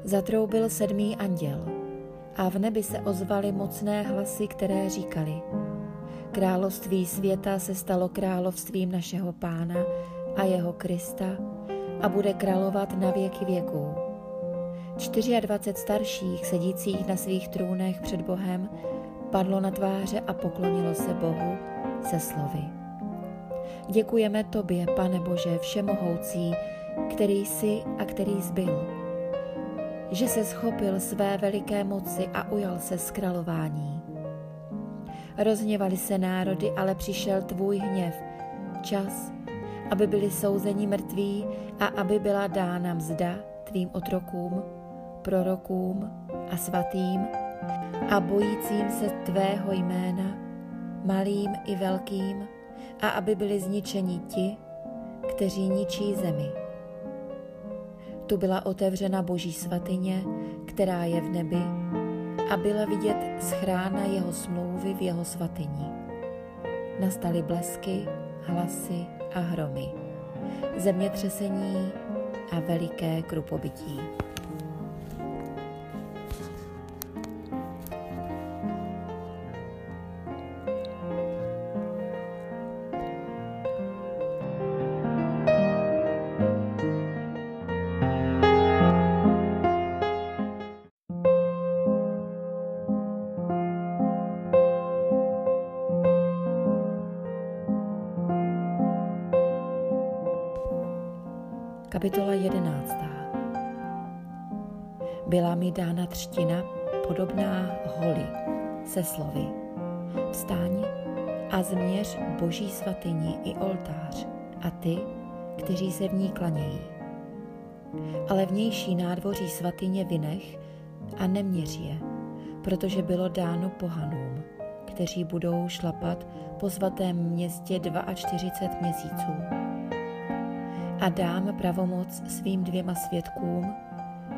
Zatroubil sedmý anděl a v nebi se ozvaly mocné hlasy, které říkali Království světa se stalo královstvím našeho pána a jeho Krista a bude královat na věky věků. 24 starších sedících na svých trůnech před Bohem padlo na tváře a poklonilo se Bohu se slovy. Děkujeme Tobě, Pane Bože, Všemohoucí, který jsi a který zbyl, že se schopil své veliké moci a ujal se z králování. Rozhněvali se národy, ale přišel tvůj hněv, čas, aby byli souzeni mrtví a aby byla dána mzda tvým otrokům, prorokům a svatým a bojícím se tvého jména, malým i velkým, a aby byli zničeni ti, kteří ničí zemi. Tu byla otevřena boží svatyně, která je v nebi, a byla vidět schrána jeho smlouvy v jeho svatyni. Nastaly blesky, hlasy a hromy, zemětřesení a veliké krupobytí. Boží svatyni i oltář a ty, kteří se v ní klanějí. Ale vnější nádvoří svatyně vynech a neměř je, protože bylo dáno pohanům, kteří budou šlapat po svatém městě 42 měsíců a dám pravomoc svým dvěma svědkům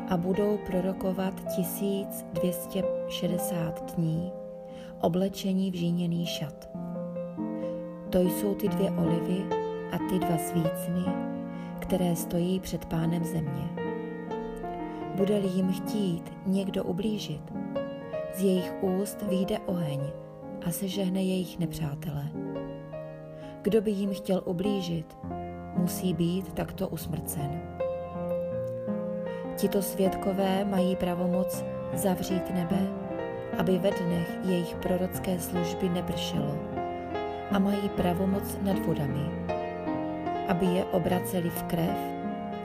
a budou prorokovat 1260 dní, oblečení v žíněný šat. To jsou ty dvě olivy a ty dva svícny, které stojí před pánem země. Bude-li jim chtít někdo ublížit, z jejich úst vyjde oheň a sežehne jejich nepřátele. Kdo by jim chtěl ublížit, musí být takto usmrcen. Tito svědkové mají pravomoc zavřít nebe, aby ve dnech jejich prorocké služby nepršelo a mají pravomoc nad vodami, aby je obraceli v krev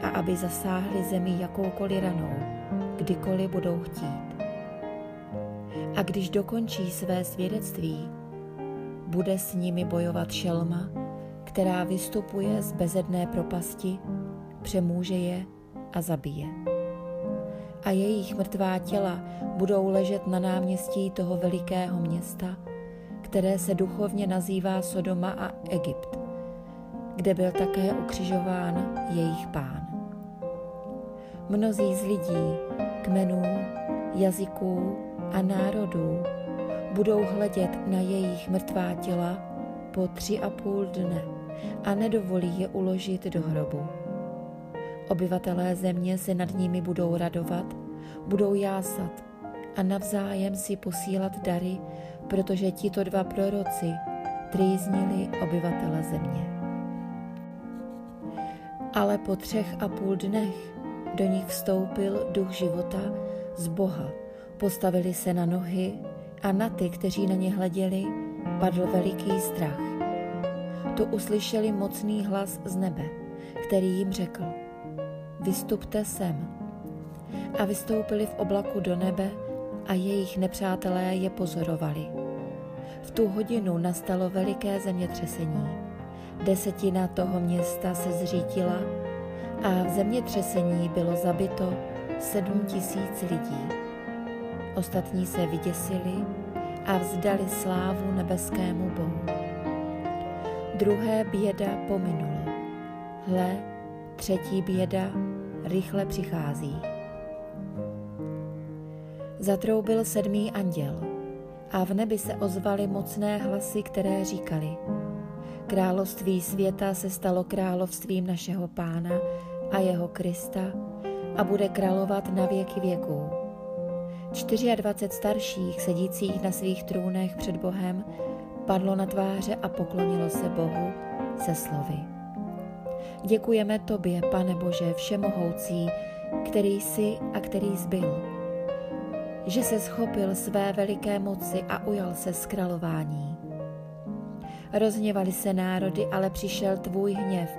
a aby zasáhli zemi jakoukoliv ranou, kdykoliv budou chtít. A když dokončí své svědectví, bude s nimi bojovat šelma, která vystupuje z bezedné propasti, přemůže je a zabije. A jejich mrtvá těla budou ležet na náměstí toho velikého města, které se duchovně nazývá Sodoma a Egypt, kde byl také ukřižován jejich pán. Mnozí z lidí, kmenů, jazyků a národů budou hledět na jejich mrtvá těla po tři a půl dne a nedovolí je uložit do hrobu. Obyvatelé země se nad nimi budou radovat, budou jásat a navzájem si posílat dary, protože tito dva proroci trýznili obyvatele země. Ale po třech a půl dnech do nich vstoupil duch života z Boha, postavili se na nohy a na ty, kteří na ně hleděli, padl veliký strach. To uslyšeli mocný hlas z nebe, který jim řekl, vystupte sem. A vystoupili v oblaku do nebe a jejich nepřátelé je pozorovali. V tu hodinu nastalo veliké zemětřesení. Desetina toho města se zřítila a v zemětřesení bylo zabito sedm tisíc lidí. Ostatní se vyděsili a vzdali slávu nebeskému Bohu. Druhé běda pominulo. Hle, třetí běda rychle přichází. Zatroubil sedmý anděl a v nebi se ozvaly mocné hlasy, které říkali Království světa se stalo královstvím našeho pána a jeho Krista a bude královat na věky věků. 24 starších sedících na svých trůnech před Bohem padlo na tváře a poklonilo se Bohu se slovy. Děkujeme Tobě, Pane Bože, Všemohoucí, který jsi a který zbyl, že se schopil své veliké moci a ujal se z králování. Rozhněvali se národy, ale přišel tvůj hněv,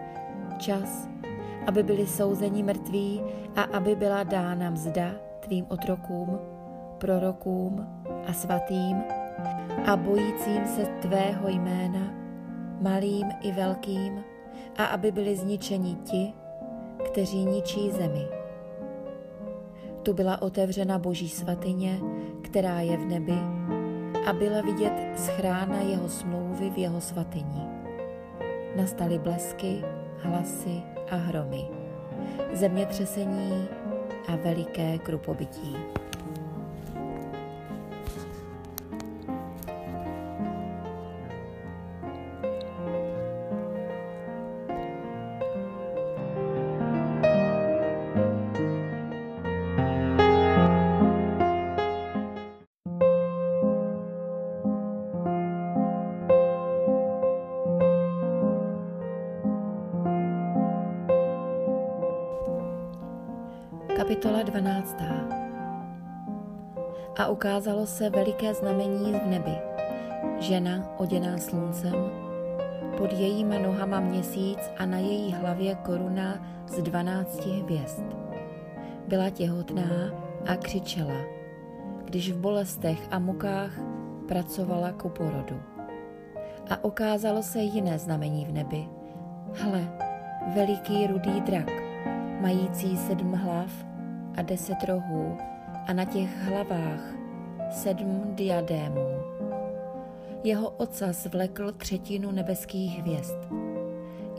čas, aby byli souzeni mrtví a aby byla dána mzda tvým otrokům, prorokům a svatým a bojícím se tvého jména, malým i velkým, a aby byli zničeni ti, kteří ničí zemi. Tu byla otevřena boží svatyně, která je v nebi, a byla vidět schrána jeho smlouvy v jeho svatyni. Nastaly blesky, hlasy a hromy, zemětřesení a veliké krupobytí. Kapitola 12. A ukázalo se veliké znamení v nebi. Žena oděná sluncem, pod jejíma nohama měsíc a na její hlavě koruna z dvanácti hvězd. Byla těhotná a křičela, když v bolestech a mukách pracovala ku porodu. A ukázalo se jiné znamení v nebi. Hle, veliký rudý drak, mající sedm hlav a deset rohů a na těch hlavách sedm diadémů. Jeho ocas vlekl třetinu nebeských hvězd.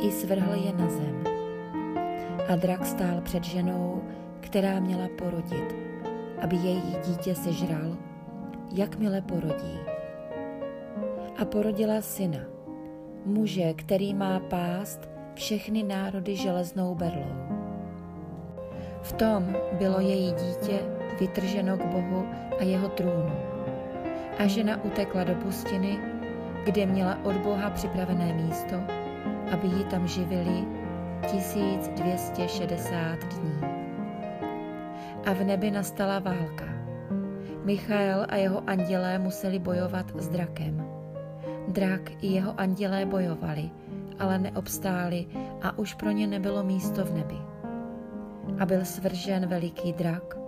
I svrhl je na zem. A drak stál před ženou, která měla porodit, aby její dítě sežral, jakmile porodí. A porodila syna, muže, který má pást všechny národy železnou berlou v tom bylo její dítě vytrženo k Bohu a jeho trůnu. A žena utekla do pustiny, kde měla od Boha připravené místo, aby ji tam živili 1260 dní. A v nebi nastala válka. Michael a jeho andělé museli bojovat s drakem. Drak i jeho andělé bojovali, ale neobstáli a už pro ně nebylo místo v nebi a byl svržen veliký drak,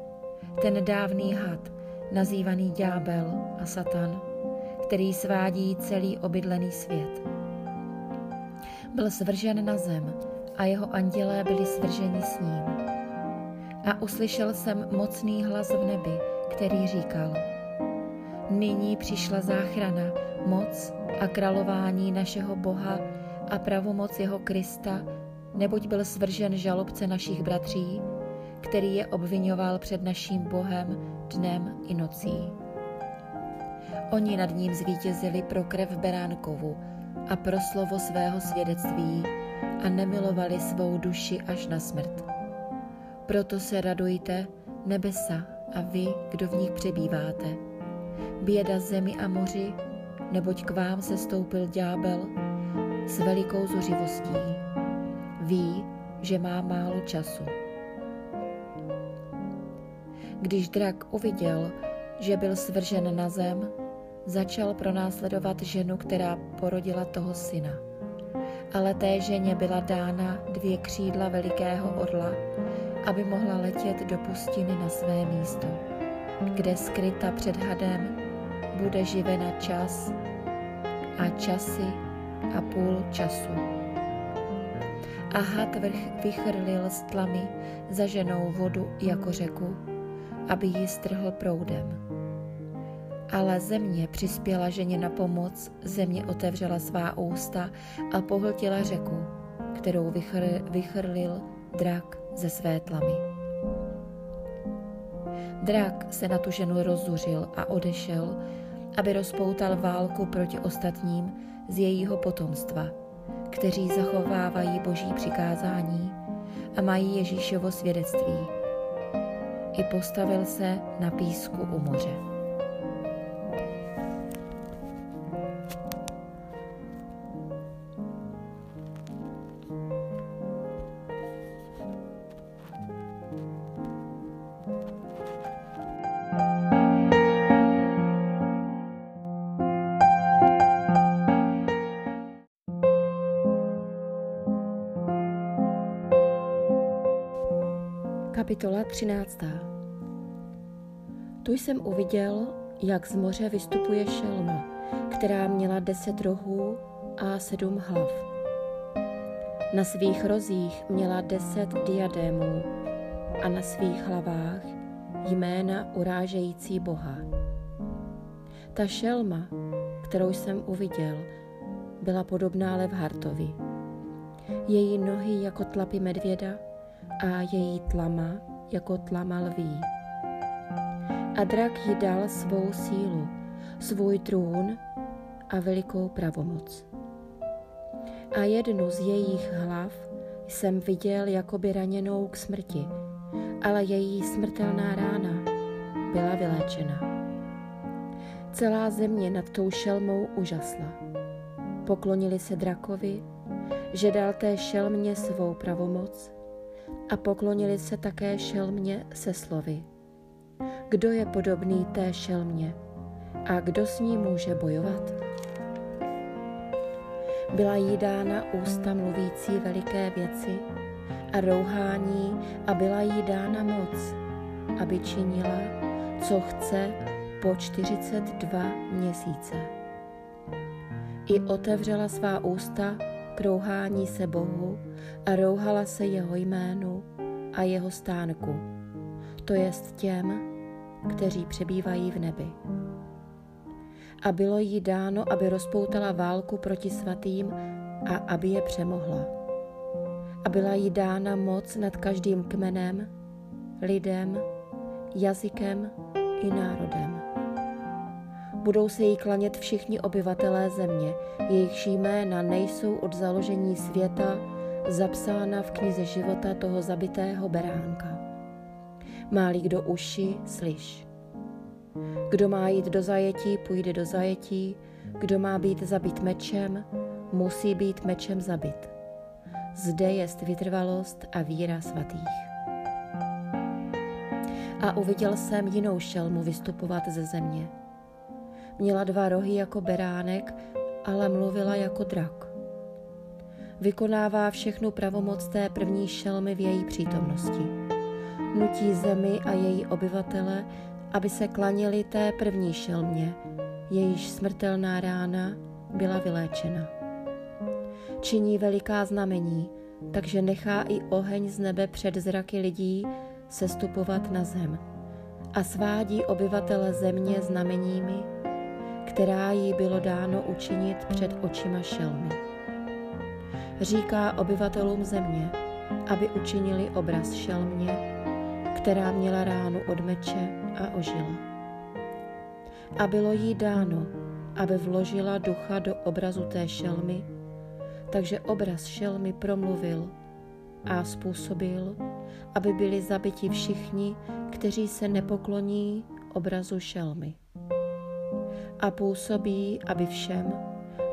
ten dávný had, nazývaný ďábel a satan, který svádí celý obydlený svět. Byl svržen na zem a jeho andělé byli svrženi s ním. A uslyšel jsem mocný hlas v nebi, který říkal, Nyní přišla záchrana, moc a králování našeho Boha a pravomoc jeho Krista, neboť byl svržen žalobce našich bratří, který je obvinoval před naším Bohem dnem i nocí. Oni nad ním zvítězili pro krev Beránkovu a pro slovo svého svědectví a nemilovali svou duši až na smrt. Proto se radujte, nebesa a vy, kdo v nich přebýváte. Běda zemi a moři, neboť k vám se stoupil ďábel s velikou zuřivostí. Ví, že má málo času. Když drak uviděl, že byl svržen na zem, začal pronásledovat ženu, která porodila toho syna. Ale té ženě byla dána dvě křídla velikého orla, aby mohla letět do pustiny na své místo, kde skryta před hadem bude živena čas a časy a půl času. A had vrch vychrlil s tlamy za ženou vodu jako řeku, aby ji strhl proudem. Ale země přispěla ženě na pomoc, země otevřela svá ústa a pohltila řeku, kterou vychr, vychrlil drak ze své tlamy. Drak se na tu ženu rozzuřil a odešel, aby rozpoutal válku proti ostatním z jejího potomstva, kteří zachovávají boží přikázání a mají Ježíšovo svědectví. I postavil se na písku u moře. Kapitola 13. Tu jsem uviděl, jak z moře vystupuje šelma, která měla deset rohů a sedm hlav. Na svých rozích měla deset diadémů a na svých hlavách jména urážející Boha. Ta šelma, kterou jsem uviděl, byla podobná Levhartovi. Její nohy jako tlapy medvěda a její tlama jako tlama lví. A drak jí dal svou sílu, svůj trůn a velikou pravomoc. A jednu z jejich hlav jsem viděl jakoby raněnou k smrti, ale její smrtelná rána byla vyléčena. Celá země nad tou šelmou užasla. Poklonili se drakovi, že dal té šelmě svou pravomoc a poklonili se také šelmě se slovy. Kdo je podobný té šelmě a kdo s ní může bojovat? Byla jí dána ústa mluvící veliké věci a rouhání a byla jí dána moc, aby činila, co chce po 42 měsíce. I otevřela svá ústa krouhání se Bohu a rouhala se jeho jménu a jeho stánku, to jest těm, kteří přebývají v nebi. A bylo jí dáno, aby rozpoutala válku proti svatým a aby je přemohla. A byla jí dána moc nad každým kmenem, lidem, jazykem i národem. Budou se jí klanět všichni obyvatelé země, jejichž jména nejsou od založení světa zapsána v knize života toho zabitého beránka. Má-li kdo uši, slyš. Kdo má jít do zajetí, půjde do zajetí, kdo má být zabit mečem, musí být mečem zabit. Zde je vytrvalost a víra svatých. A uviděl jsem jinou šelmu vystupovat ze země – Měla dva rohy jako beránek, ale mluvila jako drak. Vykonává všechnu pravomoc té první šelmy v její přítomnosti. Nutí zemi a její obyvatele, aby se klanili té první šelmě, jejíž smrtelná rána byla vyléčena. Činí veliká znamení, takže nechá i oheň z nebe před zraky lidí sestupovat na zem a svádí obyvatele země znameními, která jí bylo dáno učinit před očima šelmy. Říká obyvatelům země, aby učinili obraz šelmě, která měla ránu od meče a ožila. A bylo jí dáno, aby vložila ducha do obrazu té šelmy, takže obraz šelmy promluvil a způsobil, aby byli zabiti všichni, kteří se nepokloní obrazu šelmy. A působí, aby všem,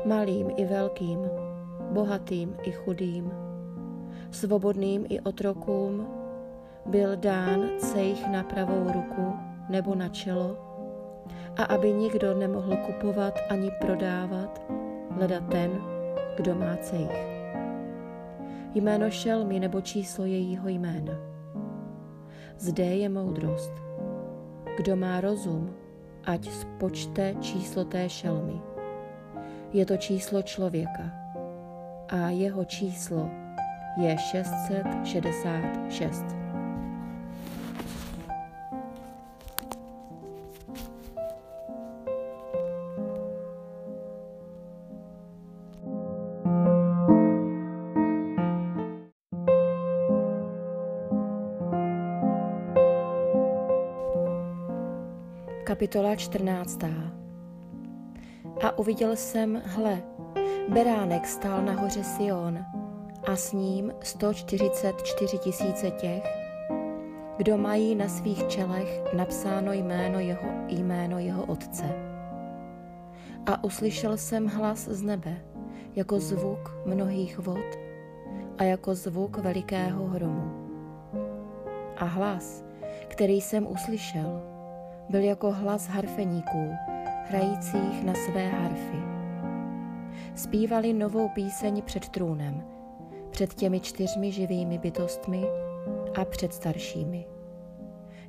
malým i velkým, bohatým i chudým, svobodným i otrokům, byl dán cejch na pravou ruku nebo na čelo a aby nikdo nemohl kupovat ani prodávat, leda ten, kdo má cejch. Jméno šelmy nebo číslo jejího jména. Zde je moudrost. Kdo má rozum, ať spočte číslo té šelmy. Je to číslo člověka a jeho číslo je 666. Kapitola 14. A uviděl jsem, hle, beránek stál na hoře Sion a s ním 144 tisíce těch, kdo mají na svých čelech napsáno jméno jeho, jméno jeho otce. A uslyšel jsem hlas z nebe, jako zvuk mnohých vod a jako zvuk velikého hromu. A hlas, který jsem uslyšel, byl jako hlas harfeníků, hrajících na své harfy. Zpívali novou píseň před trůnem, před těmi čtyřmi živými bytostmi a před staršími.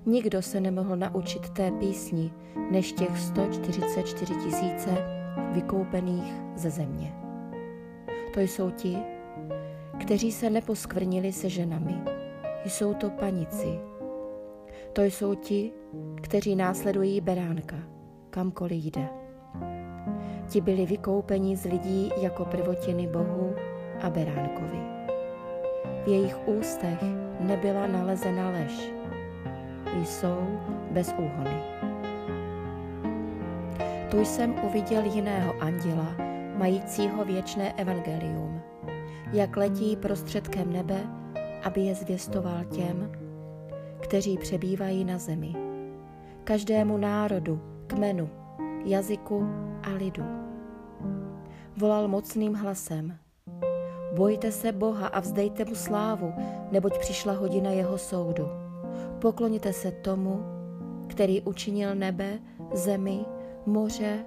Nikdo se nemohl naučit té písni než těch 144 tisíce vykoupených ze země. To jsou ti, kteří se neposkvrnili se ženami. Jsou to panici. To jsou ti, kteří následují beránka, kamkoliv jde. Ti byli vykoupeni z lidí jako prvotiny Bohu a beránkovi. V jejich ústech nebyla nalezena lež. Jsou bez úhony. Tu jsem uviděl jiného anděla, majícího věčné evangelium, jak letí prostředkem nebe, aby je zvěstoval těm, kteří přebývají na zemi každému národu, kmenu, jazyku a lidu. Volal mocným hlasem. Bojte se Boha a vzdejte mu slávu, neboť přišla hodina jeho soudu. Pokloněte se tomu, který učinil nebe, zemi, moře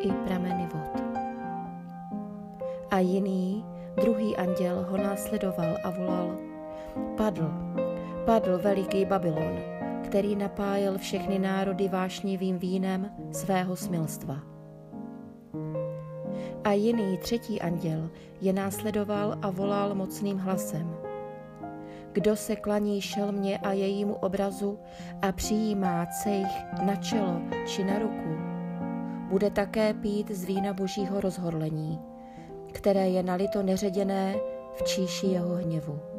i prameny vod. A jiný, druhý anděl ho následoval a volal, padl, padl veliký Babylon, který napájel všechny národy vášnivým vínem svého smilstva. A jiný třetí anděl je následoval a volal mocným hlasem. Kdo se klaní šelmě a jejímu obrazu a přijímá cejch na čelo či na ruku, bude také pít z vína božího rozhorlení, které je nalito neředěné v číši jeho hněvu.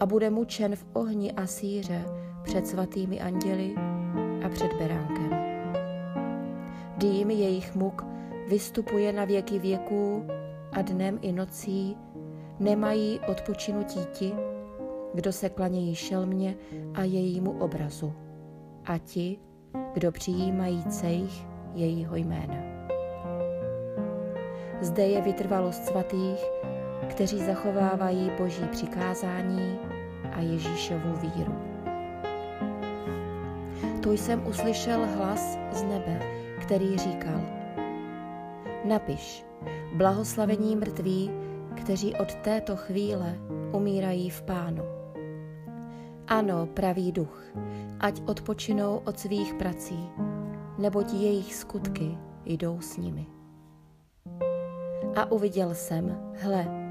A bude mučen v ohni a síře před svatými anděli a před beránkem. Dým jejich muk vystupuje na věky věků a dnem i nocí nemají odpočinutí ti, kdo se klanějí šelmě a jejímu obrazu a ti, kdo přijímají cejch jejího jména. Zde je vytrvalost svatých, kteří zachovávají boží přikázání a Ježíšovu víru tu jsem uslyšel hlas z nebe, který říkal, napiš, blahoslavení mrtví, kteří od této chvíle umírají v pánu. Ano, pravý duch, ať odpočinou od svých prací, neboť jejich skutky jdou s nimi. A uviděl jsem, hle,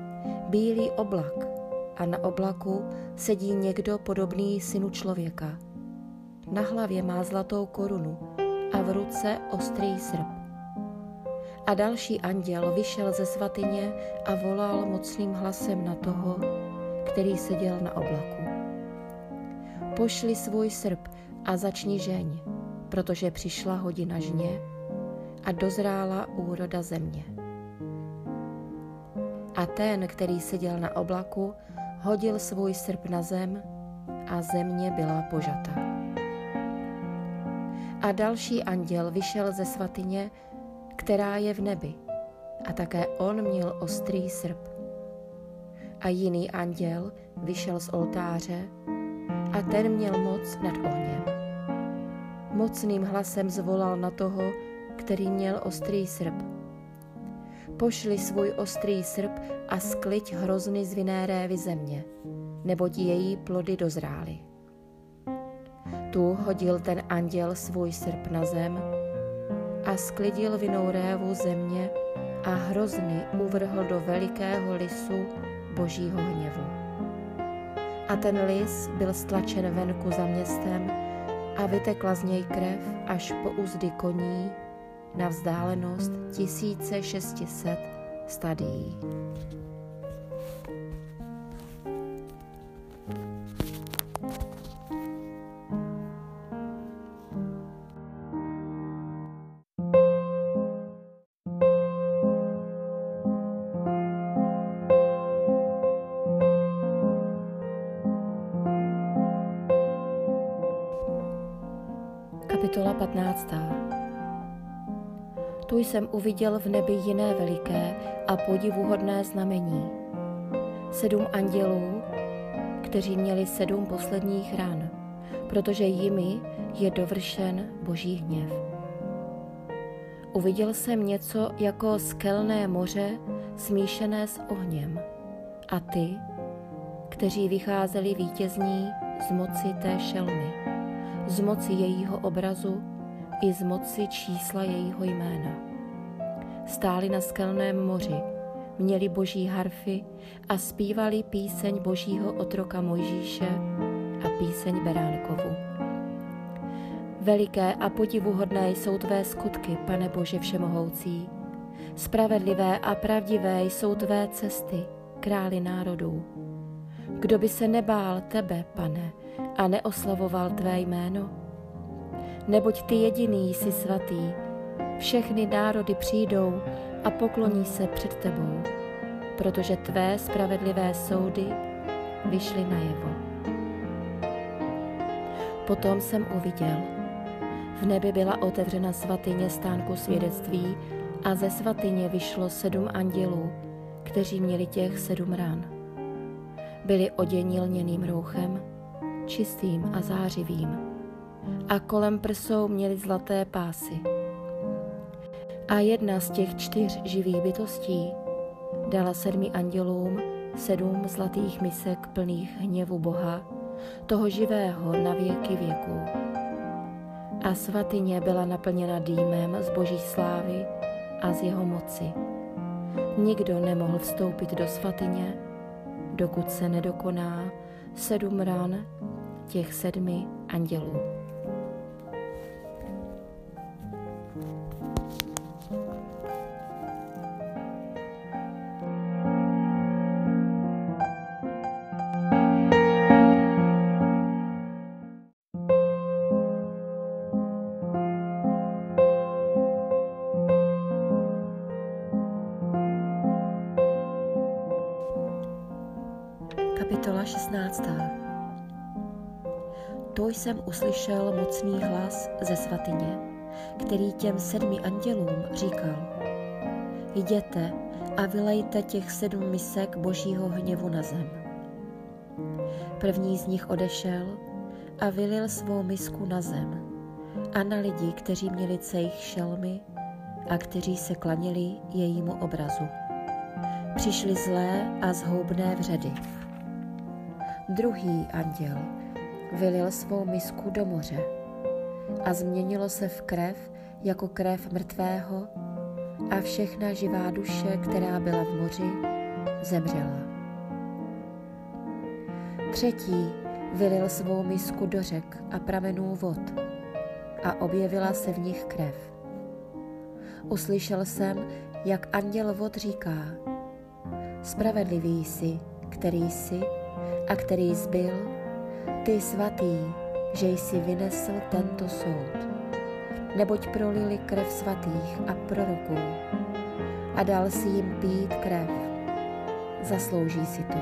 bílý oblak a na oblaku sedí někdo podobný synu člověka – na hlavě má zlatou korunu a v ruce ostrý srp. A další anděl vyšel ze svatyně a volal mocným hlasem na toho, který seděl na oblaku. pošli svůj srp a začni žeň, protože přišla hodina žně a dozrála úroda země. A ten, který seděl na oblaku, hodil svůj srp na zem a země byla požata. A další anděl vyšel ze svatyně, která je v nebi, a také on měl ostrý srp. A jiný anděl vyšel z oltáře a ten měl moc nad ohněm. Mocným hlasem zvolal na toho, který měl ostrý srp. Pošli svůj ostrý srp a skliď hrozny z vinné révy země, neboť její plody dozrály. Tu hodil ten anděl svůj srp na zem a sklidil vinou révu země a hrozny uvrhl do velikého lisu božího hněvu. A ten lis byl stlačen venku za městem a vytekla z něj krev až po úzdy koní na vzdálenost 1600 stadií. Jsem uviděl v nebi jiné veliké a podivuhodné znamení. Sedm andělů, kteří měli sedm posledních ran, protože jimi je dovršen boží hněv. Uviděl jsem něco jako skelné moře smíšené s ohněm a ty, kteří vycházeli vítězní z moci té šelmy, z moci jejího obrazu i z moci čísla jejího jména. Stáli na skelném moři, měli boží harfy a zpívali píseň božího otroka Mojžíše a píseň Beránkovu. Veliké a podivuhodné jsou tvé skutky, pane Bože Všemohoucí. Spravedlivé a pravdivé jsou tvé cesty, králi národů. Kdo by se nebál tebe, pane, a neoslavoval tvé jméno? neboť ty jediný jsi svatý. Všechny národy přijdou a pokloní se před tebou, protože tvé spravedlivé soudy vyšly najevo. Potom jsem uviděl. V nebi byla otevřena svatyně stánku svědectví a ze svatyně vyšlo sedm andělů, kteří měli těch sedm ran. Byli oděni lněným rouchem, čistým a zářivým a kolem prsou měli zlaté pásy. A jedna z těch čtyř živých bytostí dala sedmi andělům sedm zlatých misek plných hněvu Boha, toho živého na věky věků. A svatyně byla naplněna dýmem z boží slávy a z jeho moci. Nikdo nemohl vstoupit do svatyně, dokud se nedokoná sedm ran těch sedmi andělů. Uslyšel mocný hlas ze svatyně, který těm sedmi andělům říkal, jděte a vylejte těch sedm misek božího hněvu na zem. První z nich odešel a vylil svou misku na zem a na lidi, kteří měli cejch šelmy a kteří se klanili jejímu obrazu. Přišly zlé a zhoubné vředy. Druhý anděl vylil svou misku do moře a změnilo se v krev jako krev mrtvého a všechna živá duše, která byla v moři, zemřela. Třetí vylil svou misku do řek a pramenů vod a objevila se v nich krev. Uslyšel jsem, jak anděl vod říká, spravedlivý jsi, který jsi a který zbyl ty svatý, že jsi vynesl tento soud, neboť prolili krev svatých a proroků a dal si jim pít krev. Zaslouží si to.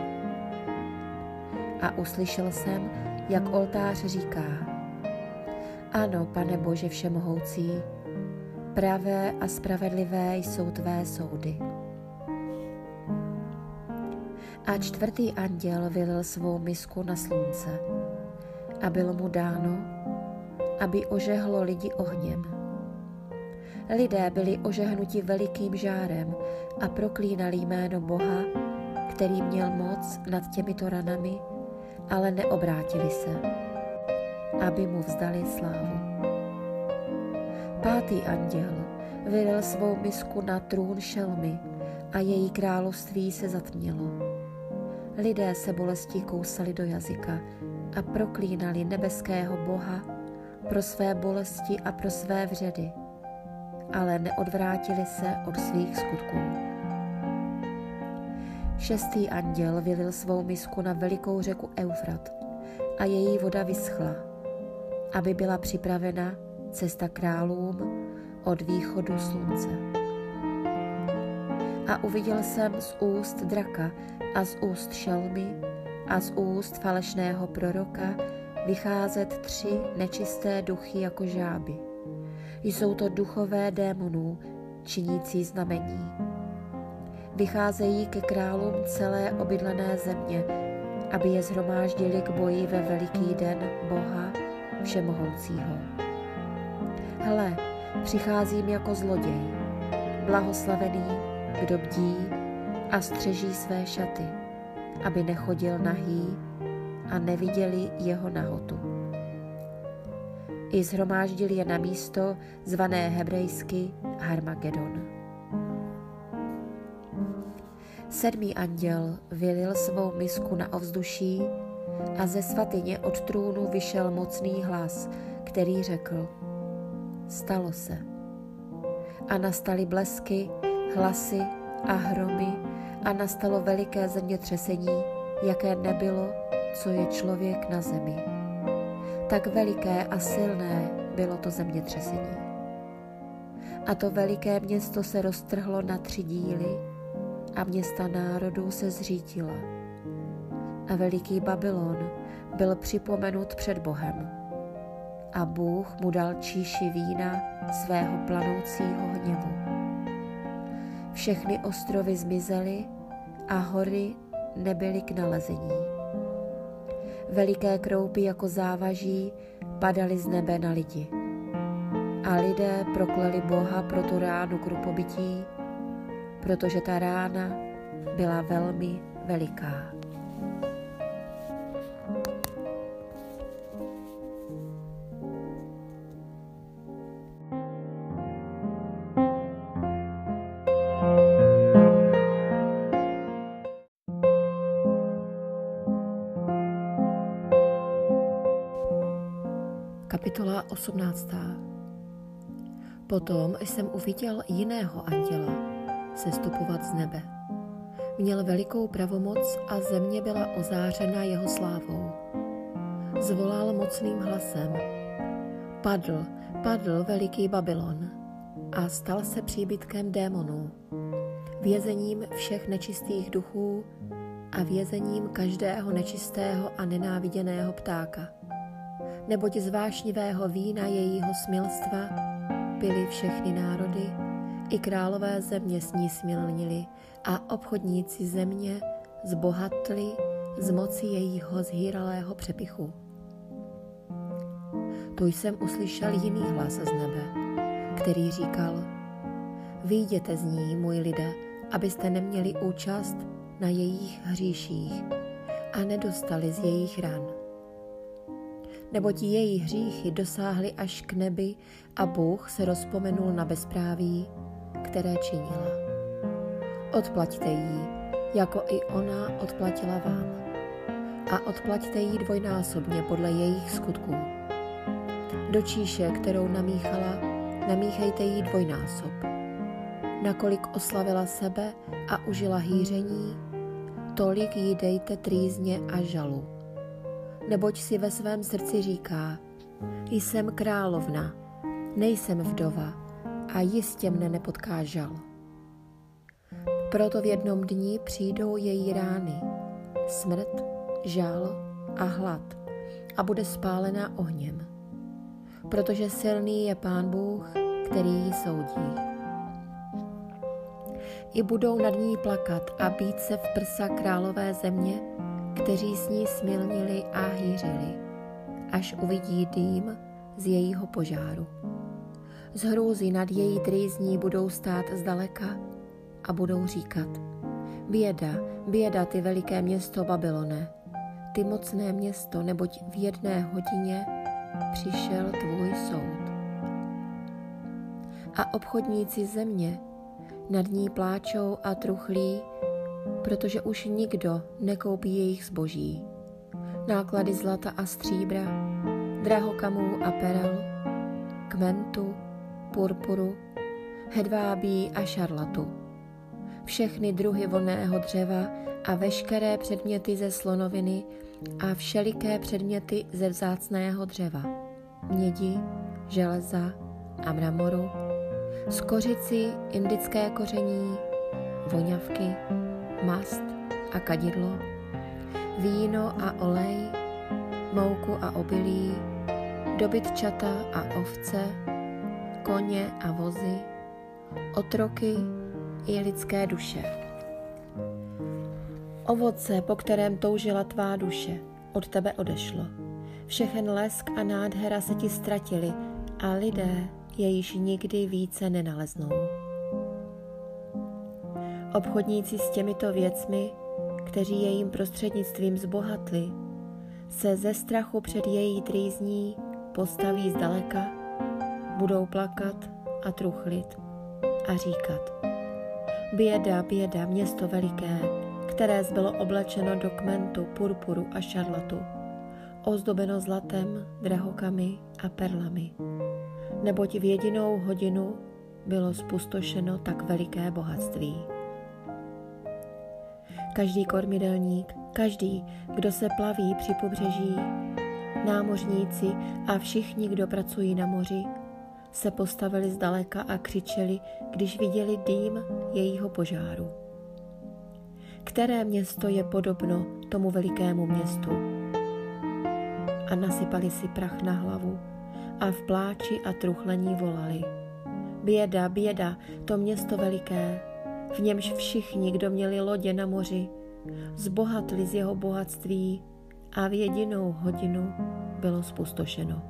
A uslyšel jsem, jak oltář říká, ano, pane Bože všemohoucí, pravé a spravedlivé jsou tvé soudy. A čtvrtý anděl vylil svou misku na slunce a bylo mu dáno, aby ožehlo lidi ohněm. Lidé byli ožehnuti velikým žárem a proklínali jméno Boha, který měl moc nad těmito ranami, ale neobrátili se, aby mu vzdali slávu. Pátý anděl vylil svou misku na trůn šelmy a její království se zatmělo. Lidé se bolestí kousali do jazyka a proklínali nebeského Boha pro své bolesti a pro své vředy, ale neodvrátili se od svých skutků. Šestý anděl vylil svou misku na velikou řeku Eufrat a její voda vyschla, aby byla připravena cesta králům od východu slunce. A uviděl jsem z úst draka a z úst šelmy a z úst falešného proroka vycházet tři nečisté duchy jako žáby. Jsou to duchové démonů, činící znamení. Vycházejí ke králům celé obydlené země, aby je zhromáždili k boji ve veliký den Boha Všemohoucího. Hle, přicházím jako zloděj, blahoslavený, kdo bdí a střeží své šaty, aby nechodil nahý a neviděli jeho nahotu. I zhromáždili je na místo zvané hebrejsky Harmagedon. Sedmý anděl vylil svou misku na ovzduší a ze svatyně od trůnu vyšel mocný hlas, který řekl Stalo se. A nastaly blesky, hlasy a hromy a nastalo veliké zemětřesení, jaké nebylo, co je člověk na zemi. Tak veliké a silné bylo to zemětřesení. A to veliké město se roztrhlo na tři díly a města národů se zřítila. A veliký Babylon byl připomenut před Bohem. A Bůh mu dal číši vína svého planoucího hněvu. Všechny ostrovy zmizely a hory nebyly k nalezení. Veliké kroupy jako závaží padaly z nebe na lidi. A lidé prokleli Boha pro tu ránu krupobytí, protože ta rána byla velmi veliká. Kapitola 18. Potom jsem uviděl jiného anděla sestupovat z nebe. Měl velikou pravomoc a země byla ozářena jeho slávou. Zvolal mocným hlasem. Padl, padl veliký Babylon a stal se příbytkem démonů, vězením všech nečistých duchů a vězením každého nečistého a nenáviděného ptáka neboť z vášnivého vína jejího smilstva pili všechny národy, i králové země s ní smilnili a obchodníci země zbohatli z moci jejího zhýralého přepichu. Tu jsem uslyšel jiný hlas z nebe, který říkal, Výjděte z ní, můj lidé, abyste neměli účast na jejich hříších a nedostali z jejich ran neboť její hříchy dosáhly až k nebi a Bůh se rozpomenul na bezpráví, které činila. Odplaťte jí, jako i ona odplatila vám. A odplaťte jí dvojnásobně podle jejich skutků. Do číše, kterou namíchala, namíchejte jí dvojnásob. Nakolik oslavila sebe a užila hýření, tolik jí dejte trýzně a žalu neboť si ve svém srdci říká, jsem královna, nejsem vdova a jistě mne nepotká žal. Proto v jednom dni přijdou její rány, smrt, žal a hlad a bude spálená ohněm. Protože silný je Pán Bůh, který ji soudí. I budou nad ní plakat a být se v prsa králové země, kteří s ní smilnili a hýřili, až uvidí dým z jejího požáru. Z hrůzy nad její trýzní budou stát zdaleka a budou říkat Běda, běda ty veliké město Babylone, ty mocné město, neboť v jedné hodině přišel tvůj soud. A obchodníci země nad ní pláčou a truchlí, protože už nikdo nekoupí jejich zboží. Náklady zlata a stříbra, drahokamů a perel, kmentu, purpuru, hedvábí a šarlatu. Všechny druhy volného dřeva a veškeré předměty ze slonoviny a všeliké předměty ze vzácného dřeva, mědi, železa a mramoru, skořici, indické koření, voňavky, mast a kadidlo, víno a olej, mouku a obilí, dobytčata a ovce, koně a vozy, otroky i lidské duše. Ovoce, po kterém toužila tvá duše, od tebe odešlo. Všechen lesk a nádhera se ti ztratili a lidé je již nikdy více nenaleznou. Obchodníci s těmito věcmi, kteří jejím prostřednictvím zbohatli, se ze strachu před její trýzní postaví zdaleka, budou plakat a truchlit a říkat. Běda, běda, město veliké, které bylo oblečeno do kmentu, purpuru a šarlatu, ozdobeno zlatem, drahokami a perlami. Neboť v jedinou hodinu bylo spustošeno tak veliké bohatství. Každý kormidelník, každý, kdo se plaví při pobřeží, námořníci a všichni, kdo pracují na moři, se postavili zdaleka a křičeli, když viděli dým jejího požáru. Které město je podobno tomu velikému městu? A nasypali si prach na hlavu a v pláči a truchlení volali. Běda, běda, to město veliké, v němž všichni, kdo měli lodě na moři, zbohatli z jeho bohatství a v jedinou hodinu bylo spustošeno.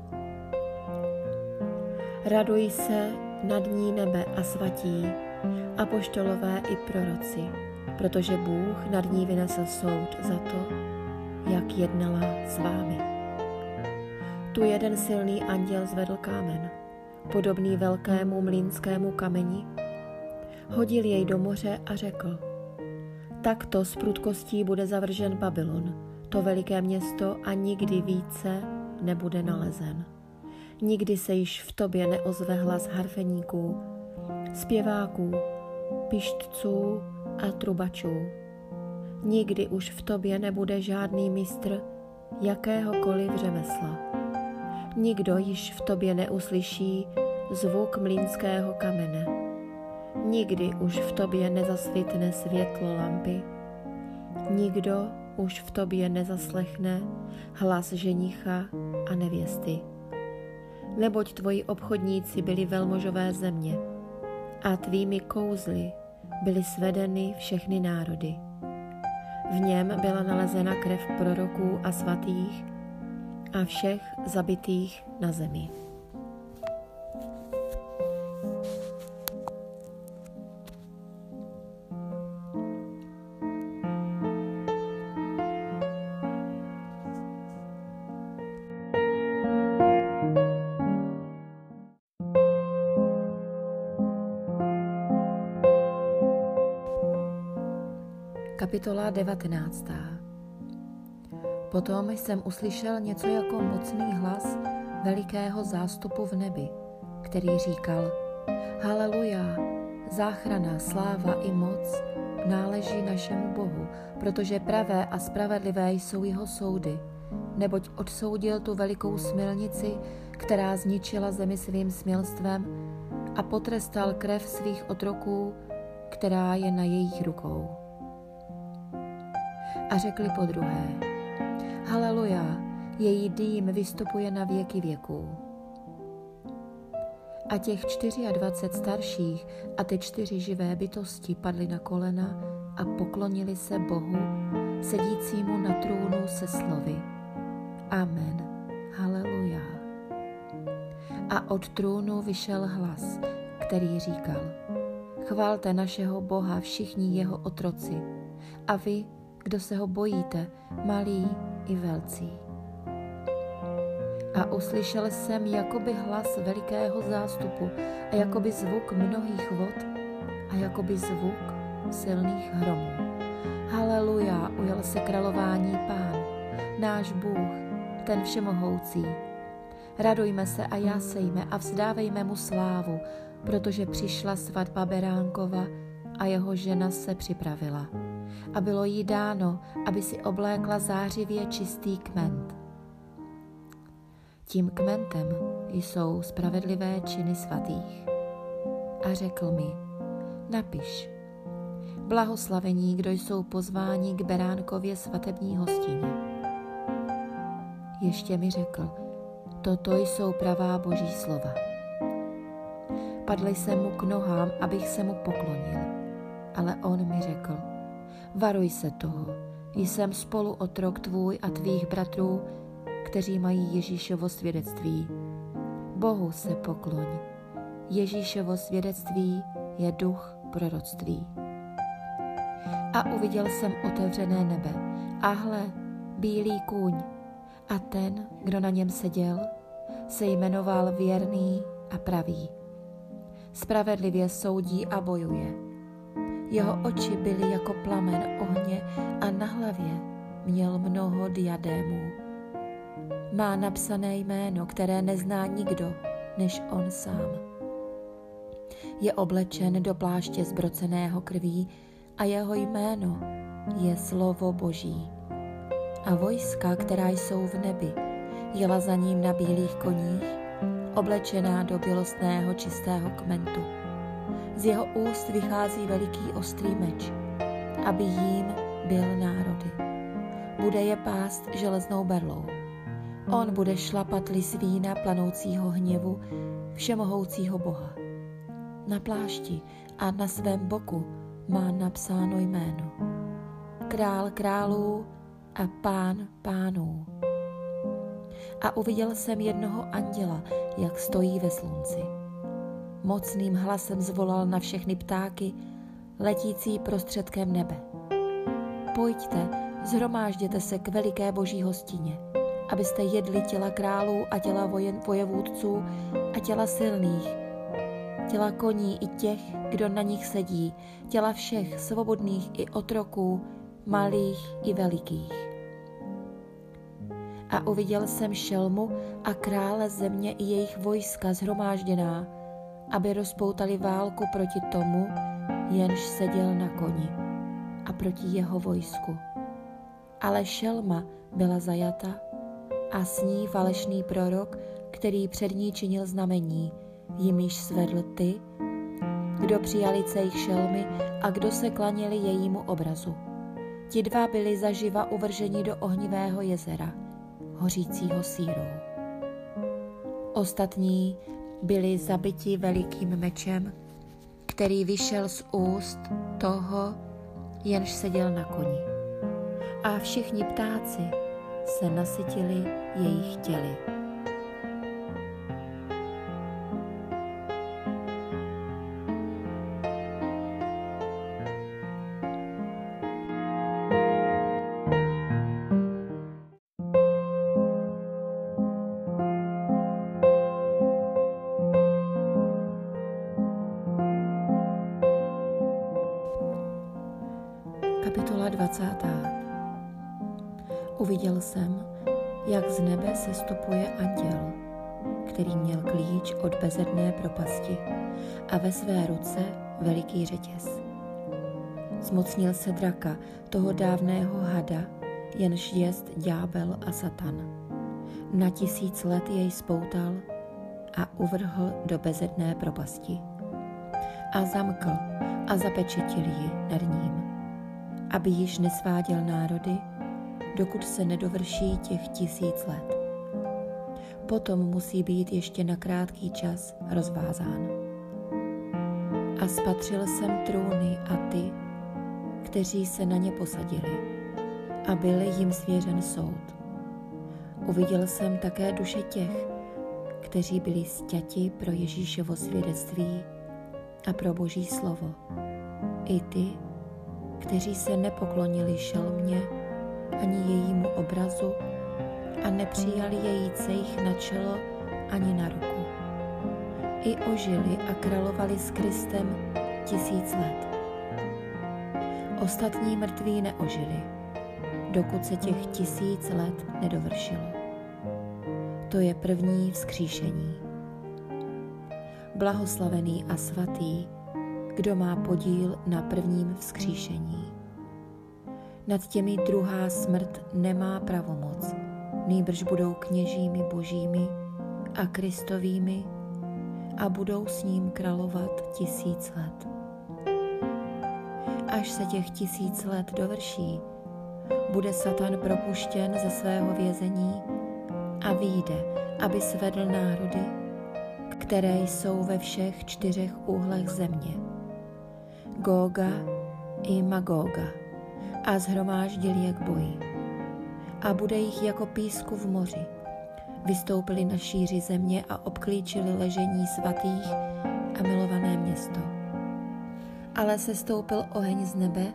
Raduj se nad ní nebe a svatí, apoštolové i proroci, protože Bůh nad ní vynesl soud za to, jak jednala s vámi. Tu jeden silný anděl zvedl kámen, podobný velkému mlínskému kameni, hodil jej do moře a řekl, takto s prudkostí bude zavržen Babylon, to veliké město a nikdy více nebude nalezen. Nikdy se již v tobě neozve hlas harfeníků, zpěváků, pištců a trubačů. Nikdy už v tobě nebude žádný mistr jakéhokoliv řemesla. Nikdo již v tobě neuslyší zvuk mlínského kamene. Nikdy už v tobě nezasvitne světlo lampy. Nikdo už v tobě nezaslechne hlas ženicha a nevěsty neboť tvoji obchodníci byli velmožové země a tvými kouzly byly svedeny všechny národy. V něm byla nalezena krev proroků a svatých a všech zabitých na zemi. 19. Potom jsem uslyšel něco jako mocný hlas velikého zástupu v nebi, který říkal Haleluja, záchrana, sláva i moc náleží našemu Bohu, protože pravé a spravedlivé jsou jeho soudy. neboť odsoudil tu velikou smilnici, která zničila zemi svým smilstvem a potrestal krev svých otroků, která je na jejich rukou. A řekli po druhé, Haleluja, její dým vystupuje na věky věků. A těch 24 starších a ty čtyři živé bytosti padly na kolena a poklonili se Bohu, sedícímu na trůnu se slovy. Amen. Haleluja. A od trůnu vyšel hlas, který říkal, chválte našeho Boha všichni jeho otroci a vy, kdo se ho bojíte, malí i velcí. A uslyšel jsem jakoby hlas velikého zástupu a jakoby zvuk mnohých vod a jakoby zvuk silných hromů. Haleluja, ujel se králování pán, náš Bůh, ten všemohoucí. Radujme se a jásejme a vzdávejme mu slávu, protože přišla svatba Beránkova a jeho žena se připravila. A bylo jí dáno, aby si oblékla zářivě čistý kment. Tím kmentem jsou spravedlivé činy svatých. A řekl mi, napiš, blahoslavení, kdo jsou pozváni k Beránkově svatební hostině. Ještě mi řekl, toto jsou pravá boží slova. Padl jsem mu k nohám, abych se mu poklonil, ale on mi řekl, varuj se toho, jsem spolu otrok tvůj a tvých bratrů, kteří mají Ježíšovo svědectví. Bohu se pokloň. Ježíšovo svědectví je duch proroctví. A uviděl jsem otevřené nebe. A hle, bílý kůň. A ten, kdo na něm seděl, se jmenoval věrný a pravý. Spravedlivě soudí a bojuje. Jeho oči byly jako plamen ohně a na hlavě měl mnoho diadémů má napsané jméno, které nezná nikdo, než on sám. Je oblečen do pláště zbroceného krví a jeho jméno je slovo Boží. A vojska, která jsou v nebi, jela za ním na bílých koních, oblečená do bělostného čistého kmentu. Z jeho úst vychází veliký ostrý meč, aby jím byl národy. Bude je pást železnou berlou. On bude šlapat lis vína planoucího hněvu všemohoucího Boha. Na plášti a na svém boku má napsáno jméno. Král králů a pán pánů. A uviděl jsem jednoho anděla, jak stojí ve slunci. Mocným hlasem zvolal na všechny ptáky, letící prostředkem nebe. Pojďte, zhromážděte se k veliké boží hostině abyste jedli těla králů a těla vojen, vojevůdců a těla silných, těla koní i těch, kdo na nich sedí, těla všech svobodných i otroků, malých i velikých. A uviděl jsem šelmu a krále země i jejich vojska zhromážděná, aby rozpoutali válku proti tomu, jenž seděl na koni a proti jeho vojsku. Ale šelma byla zajata a s ní falešný prorok, který před ní činil znamení, jimiž svedl ty, kdo přijali jejich šelmy a kdo se klaněli jejímu obrazu. Ti dva byli zaživa uvrženi do ohnivého jezera, hořícího sírou. Ostatní byli zabiti velikým mečem, který vyšel z úst toho, jenž seděl na koni. A všichni ptáci se nasytili jejich těly. Zmocnil se draka, toho dávného hada, jenž jest ďábel a satan. Na tisíc let jej spoutal a uvrhl do bezedné propasti. A zamkl a zapečetil ji nad ním, aby již nesváděl národy, dokud se nedovrší těch tisíc let. Potom musí být ještě na krátký čas rozvázán. A spatřil jsem trůny a ty, kteří se na ně posadili, a byl jim svěřen soud. Uviděl jsem také duše těch, kteří byli stěti pro Ježíšovo svědectví a pro Boží slovo. I ty, kteří se nepoklonili šelmě ani jejímu obrazu a nepřijali její cejch na čelo ani na ruku. I ožili a královali s Kristem tisíc let. Ostatní mrtví neožili, dokud se těch tisíc let nedovršilo. To je první vzkříšení. Blahoslavený a svatý, kdo má podíl na prvním vzkříšení. Nad těmi druhá smrt nemá pravomoc, nýbrž budou kněžími božími a kristovými a budou s ním královat tisíc let. Až se těch tisíc let dovrší, bude Satan propuštěn ze svého vězení a vyjde, aby svedl národy, které jsou ve všech čtyřech úhlech země. Góga i Magóga a zhromáždil je k boji. A bude jich jako písku v moři. Vystoupili na šíři země a obklíčili ležení svatých a milované město. Ale se stoupil oheň z nebe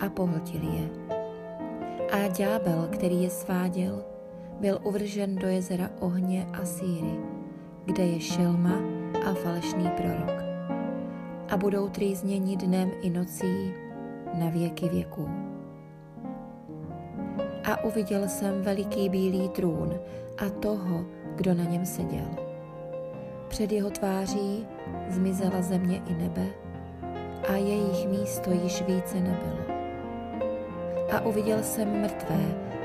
a pohltil je. A ďábel, který je sváděl, byl uvržen do jezera ohně a síry, kde je šelma a falešný prorok. A budou trýzněni dnem i nocí na věky věků. A uviděl jsem veliký bílý trůn a toho, kdo na něm seděl. Před jeho tváří zmizela země i nebe a jejich místo již více nebylo. A uviděl jsem mrtvé,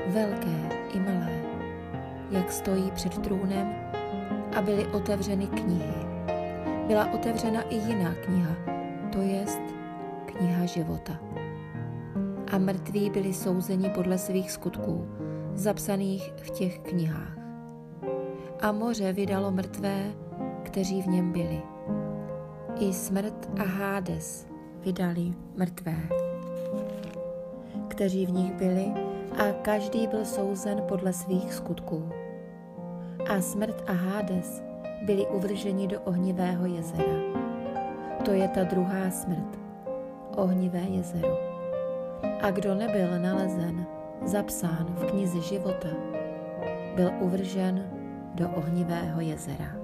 velké i malé, jak stojí před trůnem a byly otevřeny knihy. Byla otevřena i jiná kniha, to jest kniha života. A mrtví byli souzeni podle svých skutků, zapsaných v těch knihách. A moře vydalo mrtvé, kteří v něm byli. I smrt a Hádes vydali mrtvé, kteří v nich byli, a každý byl souzen podle svých skutků a smrt a Hádes byli uvrženi do ohnivého jezera. To je ta druhá smrt, ohnivé jezero. A kdo nebyl nalezen, zapsán v knize života, byl uvržen do ohnivého jezera.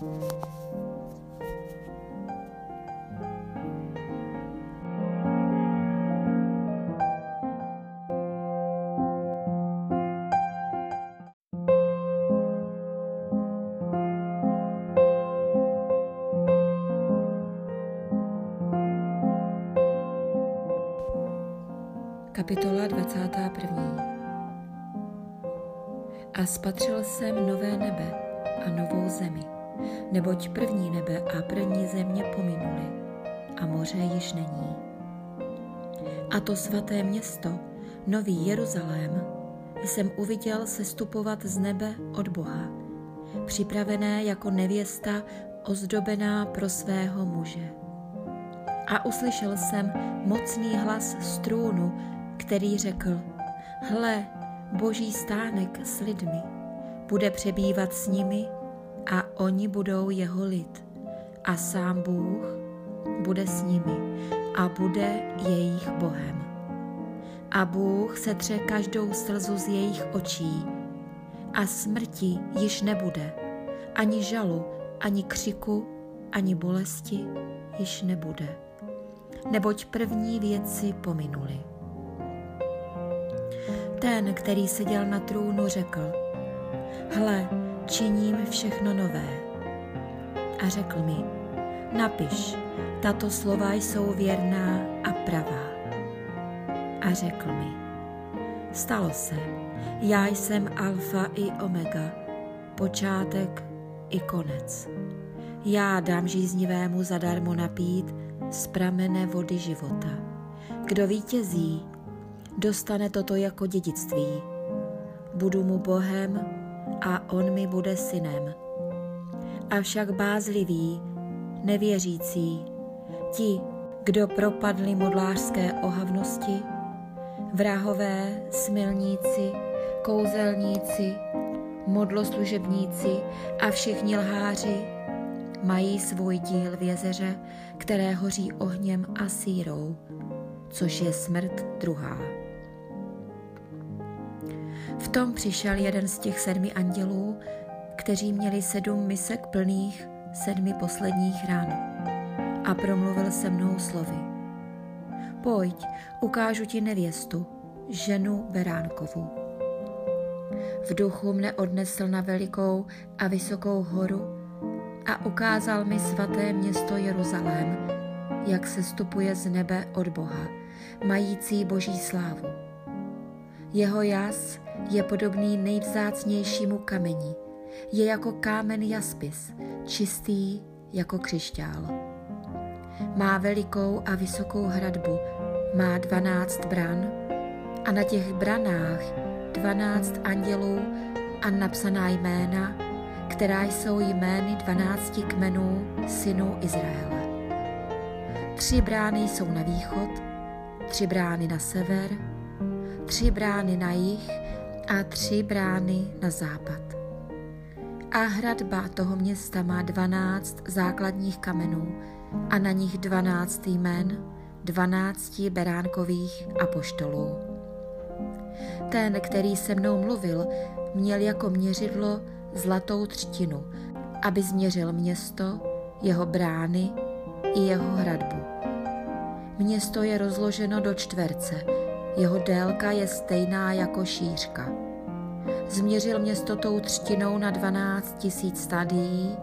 Kapitola spatřil jsem nové nebe a novou zemi, neboť první nebe a první země pominuli a moře již není. A to svaté město, nový Jeruzalém, jsem uviděl sestupovat z nebe od Boha, připravené jako nevěsta ozdobená pro svého muže. A uslyšel jsem mocný hlas z trůnu, který řekl, hle, boží stánek s lidmi, bude přebývat s nimi a oni budou jeho lid. A sám Bůh bude s nimi a bude jejich Bohem. A Bůh setře každou slzu z jejich očí a smrti již nebude, ani žalu, ani křiku, ani bolesti již nebude, neboť první věci pominuly. Ten, který seděl na trůnu, řekl, hle, činím všechno nové. A řekl mi, napiš, tato slova jsou věrná a pravá. a řekl mi, stalo se, já jsem alfa i omega, počátek i konec. Já dám žíznivému zadarmo napít z pramene vody života. Kdo vítězí, dostane toto jako dědictví. Budu mu Bohem a on mi bude synem. Avšak bázliví, nevěřící, ti, kdo propadli modlářské ohavnosti, vrahové, smilníci, kouzelníci, modloslužebníci a všichni lháři mají svůj díl v jezeře, které hoří ohněm a sírou, což je smrt druhá. V tom přišel jeden z těch sedmi andělů, kteří měli sedm misek plných sedmi posledních rán a promluvil se mnou slovy. Pojď, ukážu ti nevěstu, ženu Beránkovu. V duchu mne odnesl na velikou a vysokou horu a ukázal mi svaté město Jeruzalém, jak se stupuje z nebe od Boha, mající boží slávu. Jeho jas je podobný nejvzácnějšímu kameni, je jako kámen jaspis, čistý jako křišťál. Má velikou a vysokou hradbu, má dvanáct bran a na těch branách dvanáct andělů a napsaná jména, která jsou jmény dvanácti kmenů synů Izraele. Tři brány jsou na východ, tři brány na sever, tři brány na jih a tři brány na západ. A hradba toho města má dvanáct základních kamenů a na nich dvanáct jmen dvanácti beránkových apoštolů. Ten, který se mnou mluvil, měl jako měřidlo zlatou třtinu, aby změřil město, jeho brány i jeho hradbu. Město je rozloženo do čtverce, jeho délka je stejná jako šířka. Změřil město tou třtinou na 12 tisíc stadií,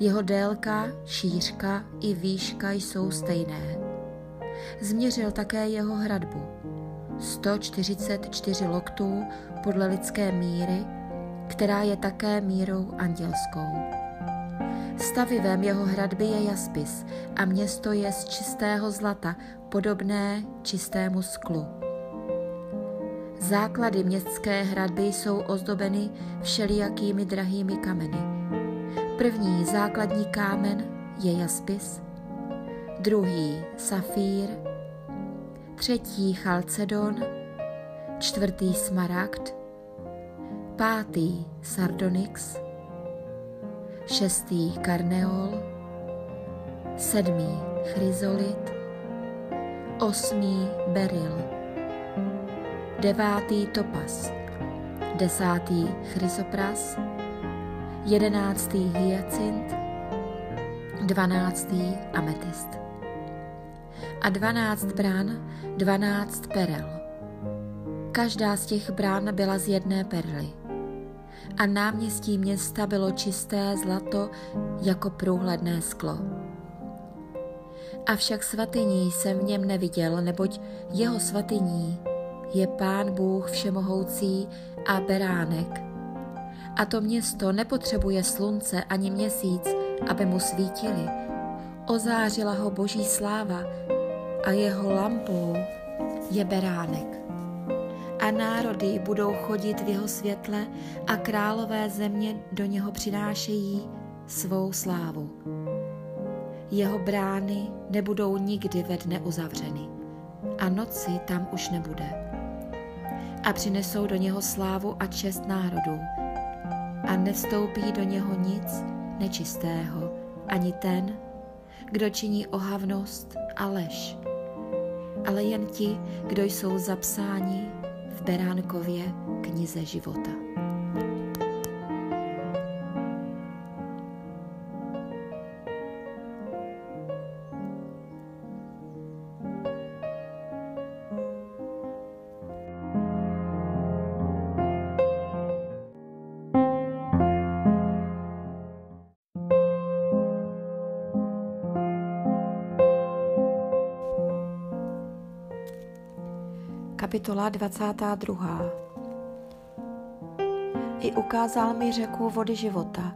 jeho délka, šířka i výška jsou stejné. Změřil také jeho hradbu. 144 loktů podle lidské míry, která je také mírou andělskou. Stavivem jeho hradby je jaspis a město je z čistého zlata, podobné čistému sklu. Základy městské hradby jsou ozdobeny všelijakými drahými kameny. První základní kámen je jaspis, druhý safír, třetí chalcedon, čtvrtý smaragd, pátý sardonyx, šestý karneol, sedmý chryzolit, osmý beryl devátý topas, desátý chrysopras, jedenáctý hyacint, dvanáctý ametist. A dvanáct brán, dvanáct perel. Každá z těch brán byla z jedné perly. A náměstí města bylo čisté zlato jako průhledné sklo. Avšak svatyní jsem v něm neviděl, neboť jeho svatyní je Pán Bůh Všemohoucí a Beránek. A to město nepotřebuje slunce ani měsíc, aby mu svítili. Ozářila ho boží sláva a jeho lampou je Beránek. Národy budou chodit v jeho světle a králové země do něho přinášejí svou slávu. Jeho brány nebudou nikdy ve dne uzavřeny a noci tam už nebude a přinesou do něho slávu a čest národů. A nevstoupí do něho nic nečistého, ani ten, kdo činí ohavnost a lež, ale jen ti, kdo jsou zapsáni v Beránkově knize života. Kapitola 22. I ukázal mi řeku vody života,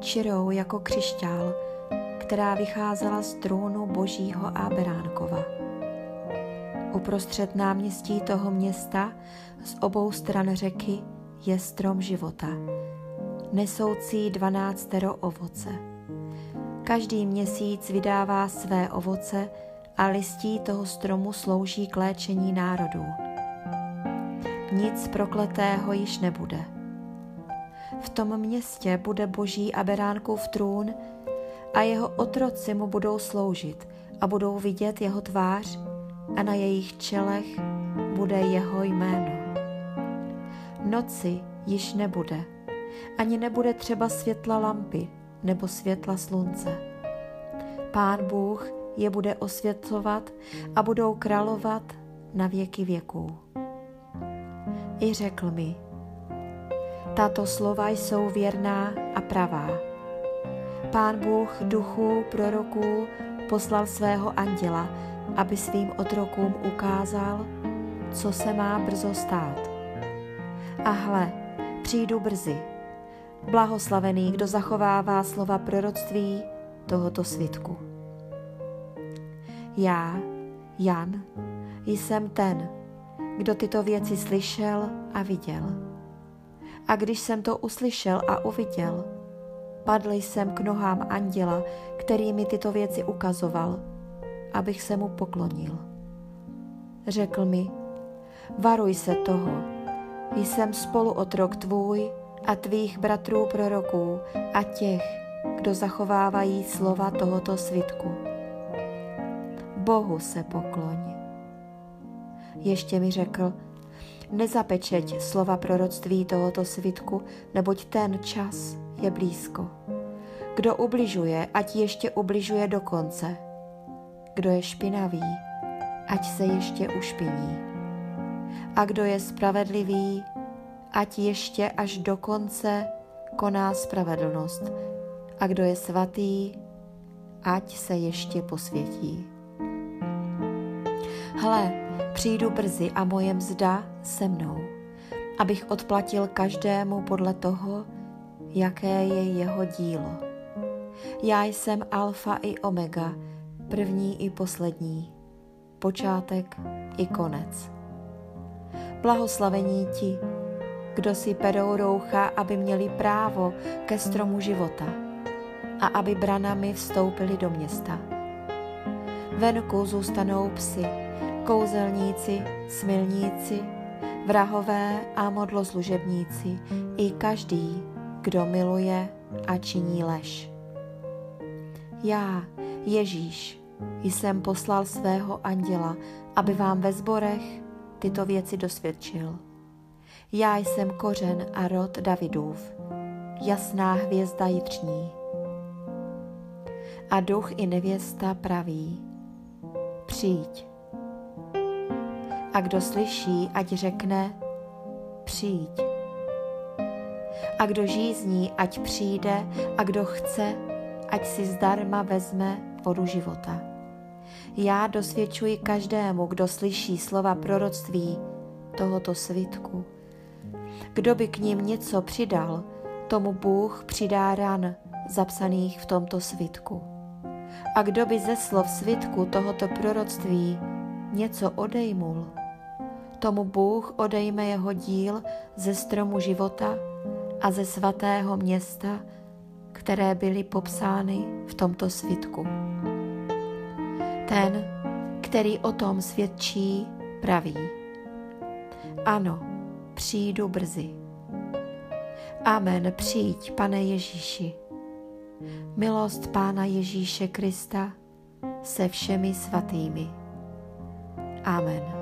čirou jako křišťál, která vycházela z trůnu Božího a Beránkova. Uprostřed náměstí toho města z obou stran řeky je strom života, nesoucí dvanáctero ovoce. Každý měsíc vydává své ovoce a listí toho stromu slouží k léčení národů. Nic prokletého již nebude. V tom městě bude boží a beránkův trůn a jeho otroci mu budou sloužit a budou vidět jeho tvář a na jejich čelech bude jeho jméno. Noci již nebude, ani nebude třeba světla lampy nebo světla slunce. Pán Bůh je bude osvětlovat a budou královat na věky věků. I řekl mi, tato slova jsou věrná a pravá. Pán Bůh duchů proroků poslal svého anděla, aby svým otrokům ukázal, co se má brzo stát. A hle, přijdu brzy. Blahoslavený, kdo zachovává slova proroctví tohoto svitku. Já, Jan, jsem ten, kdo tyto věci slyšel a viděl. A když jsem to uslyšel a uviděl, padl jsem k nohám anděla, který mi tyto věci ukazoval, abych se mu poklonil. Řekl mi, varuj se toho, jsem spoluotrok tvůj a tvých bratrů proroků a těch, kdo zachovávají slova tohoto svitku. Bohu se pokloň. Ještě mi řekl, nezapečeť slova proroctví tohoto svitku, neboť ten čas je blízko. Kdo ubližuje, ať ještě ubližuje do konce. Kdo je špinavý, ať se ještě ušpiní. A kdo je spravedlivý, ať ještě až do konce koná spravedlnost. A kdo je svatý, ať se ještě posvětí. Hle, přijdu brzy a moje mzda se mnou, abych odplatil každému podle toho, jaké je jeho dílo. Já jsem alfa i omega, první i poslední, počátek i konec. Blahoslavení ti, kdo si perou roucha, aby měli právo ke stromu života a aby branami vstoupili do města. Venku zůstanou psy, kouzelníci, smilníci, vrahové a modloslužebníci i každý, kdo miluje a činí lež. Já, Ježíš, jsem poslal svého anděla, aby vám ve zborech tyto věci dosvědčil. Já jsem kořen a rod Davidův, jasná hvězda jitřní. A duch i nevěsta praví, přijď. A kdo slyší, ať řekne, přijď. A kdo žízní, ať přijde, a kdo chce, ať si zdarma vezme vodu života. Já dosvědčuji každému, kdo slyší slova proroctví tohoto svitku. Kdo by k ním něco přidal, tomu Bůh přidá ran zapsaných v tomto svitku. A kdo by ze slov svitku tohoto proroctví něco odejmul, tomu Bůh odejme jeho díl ze stromu života a ze svatého města, které byly popsány v tomto svitku. Ten, který o tom svědčí, praví. Ano, přijdu brzy. Amen, přijď, pane Ježíši. Milost Pána Ježíše Krista se všemi svatými. Amen.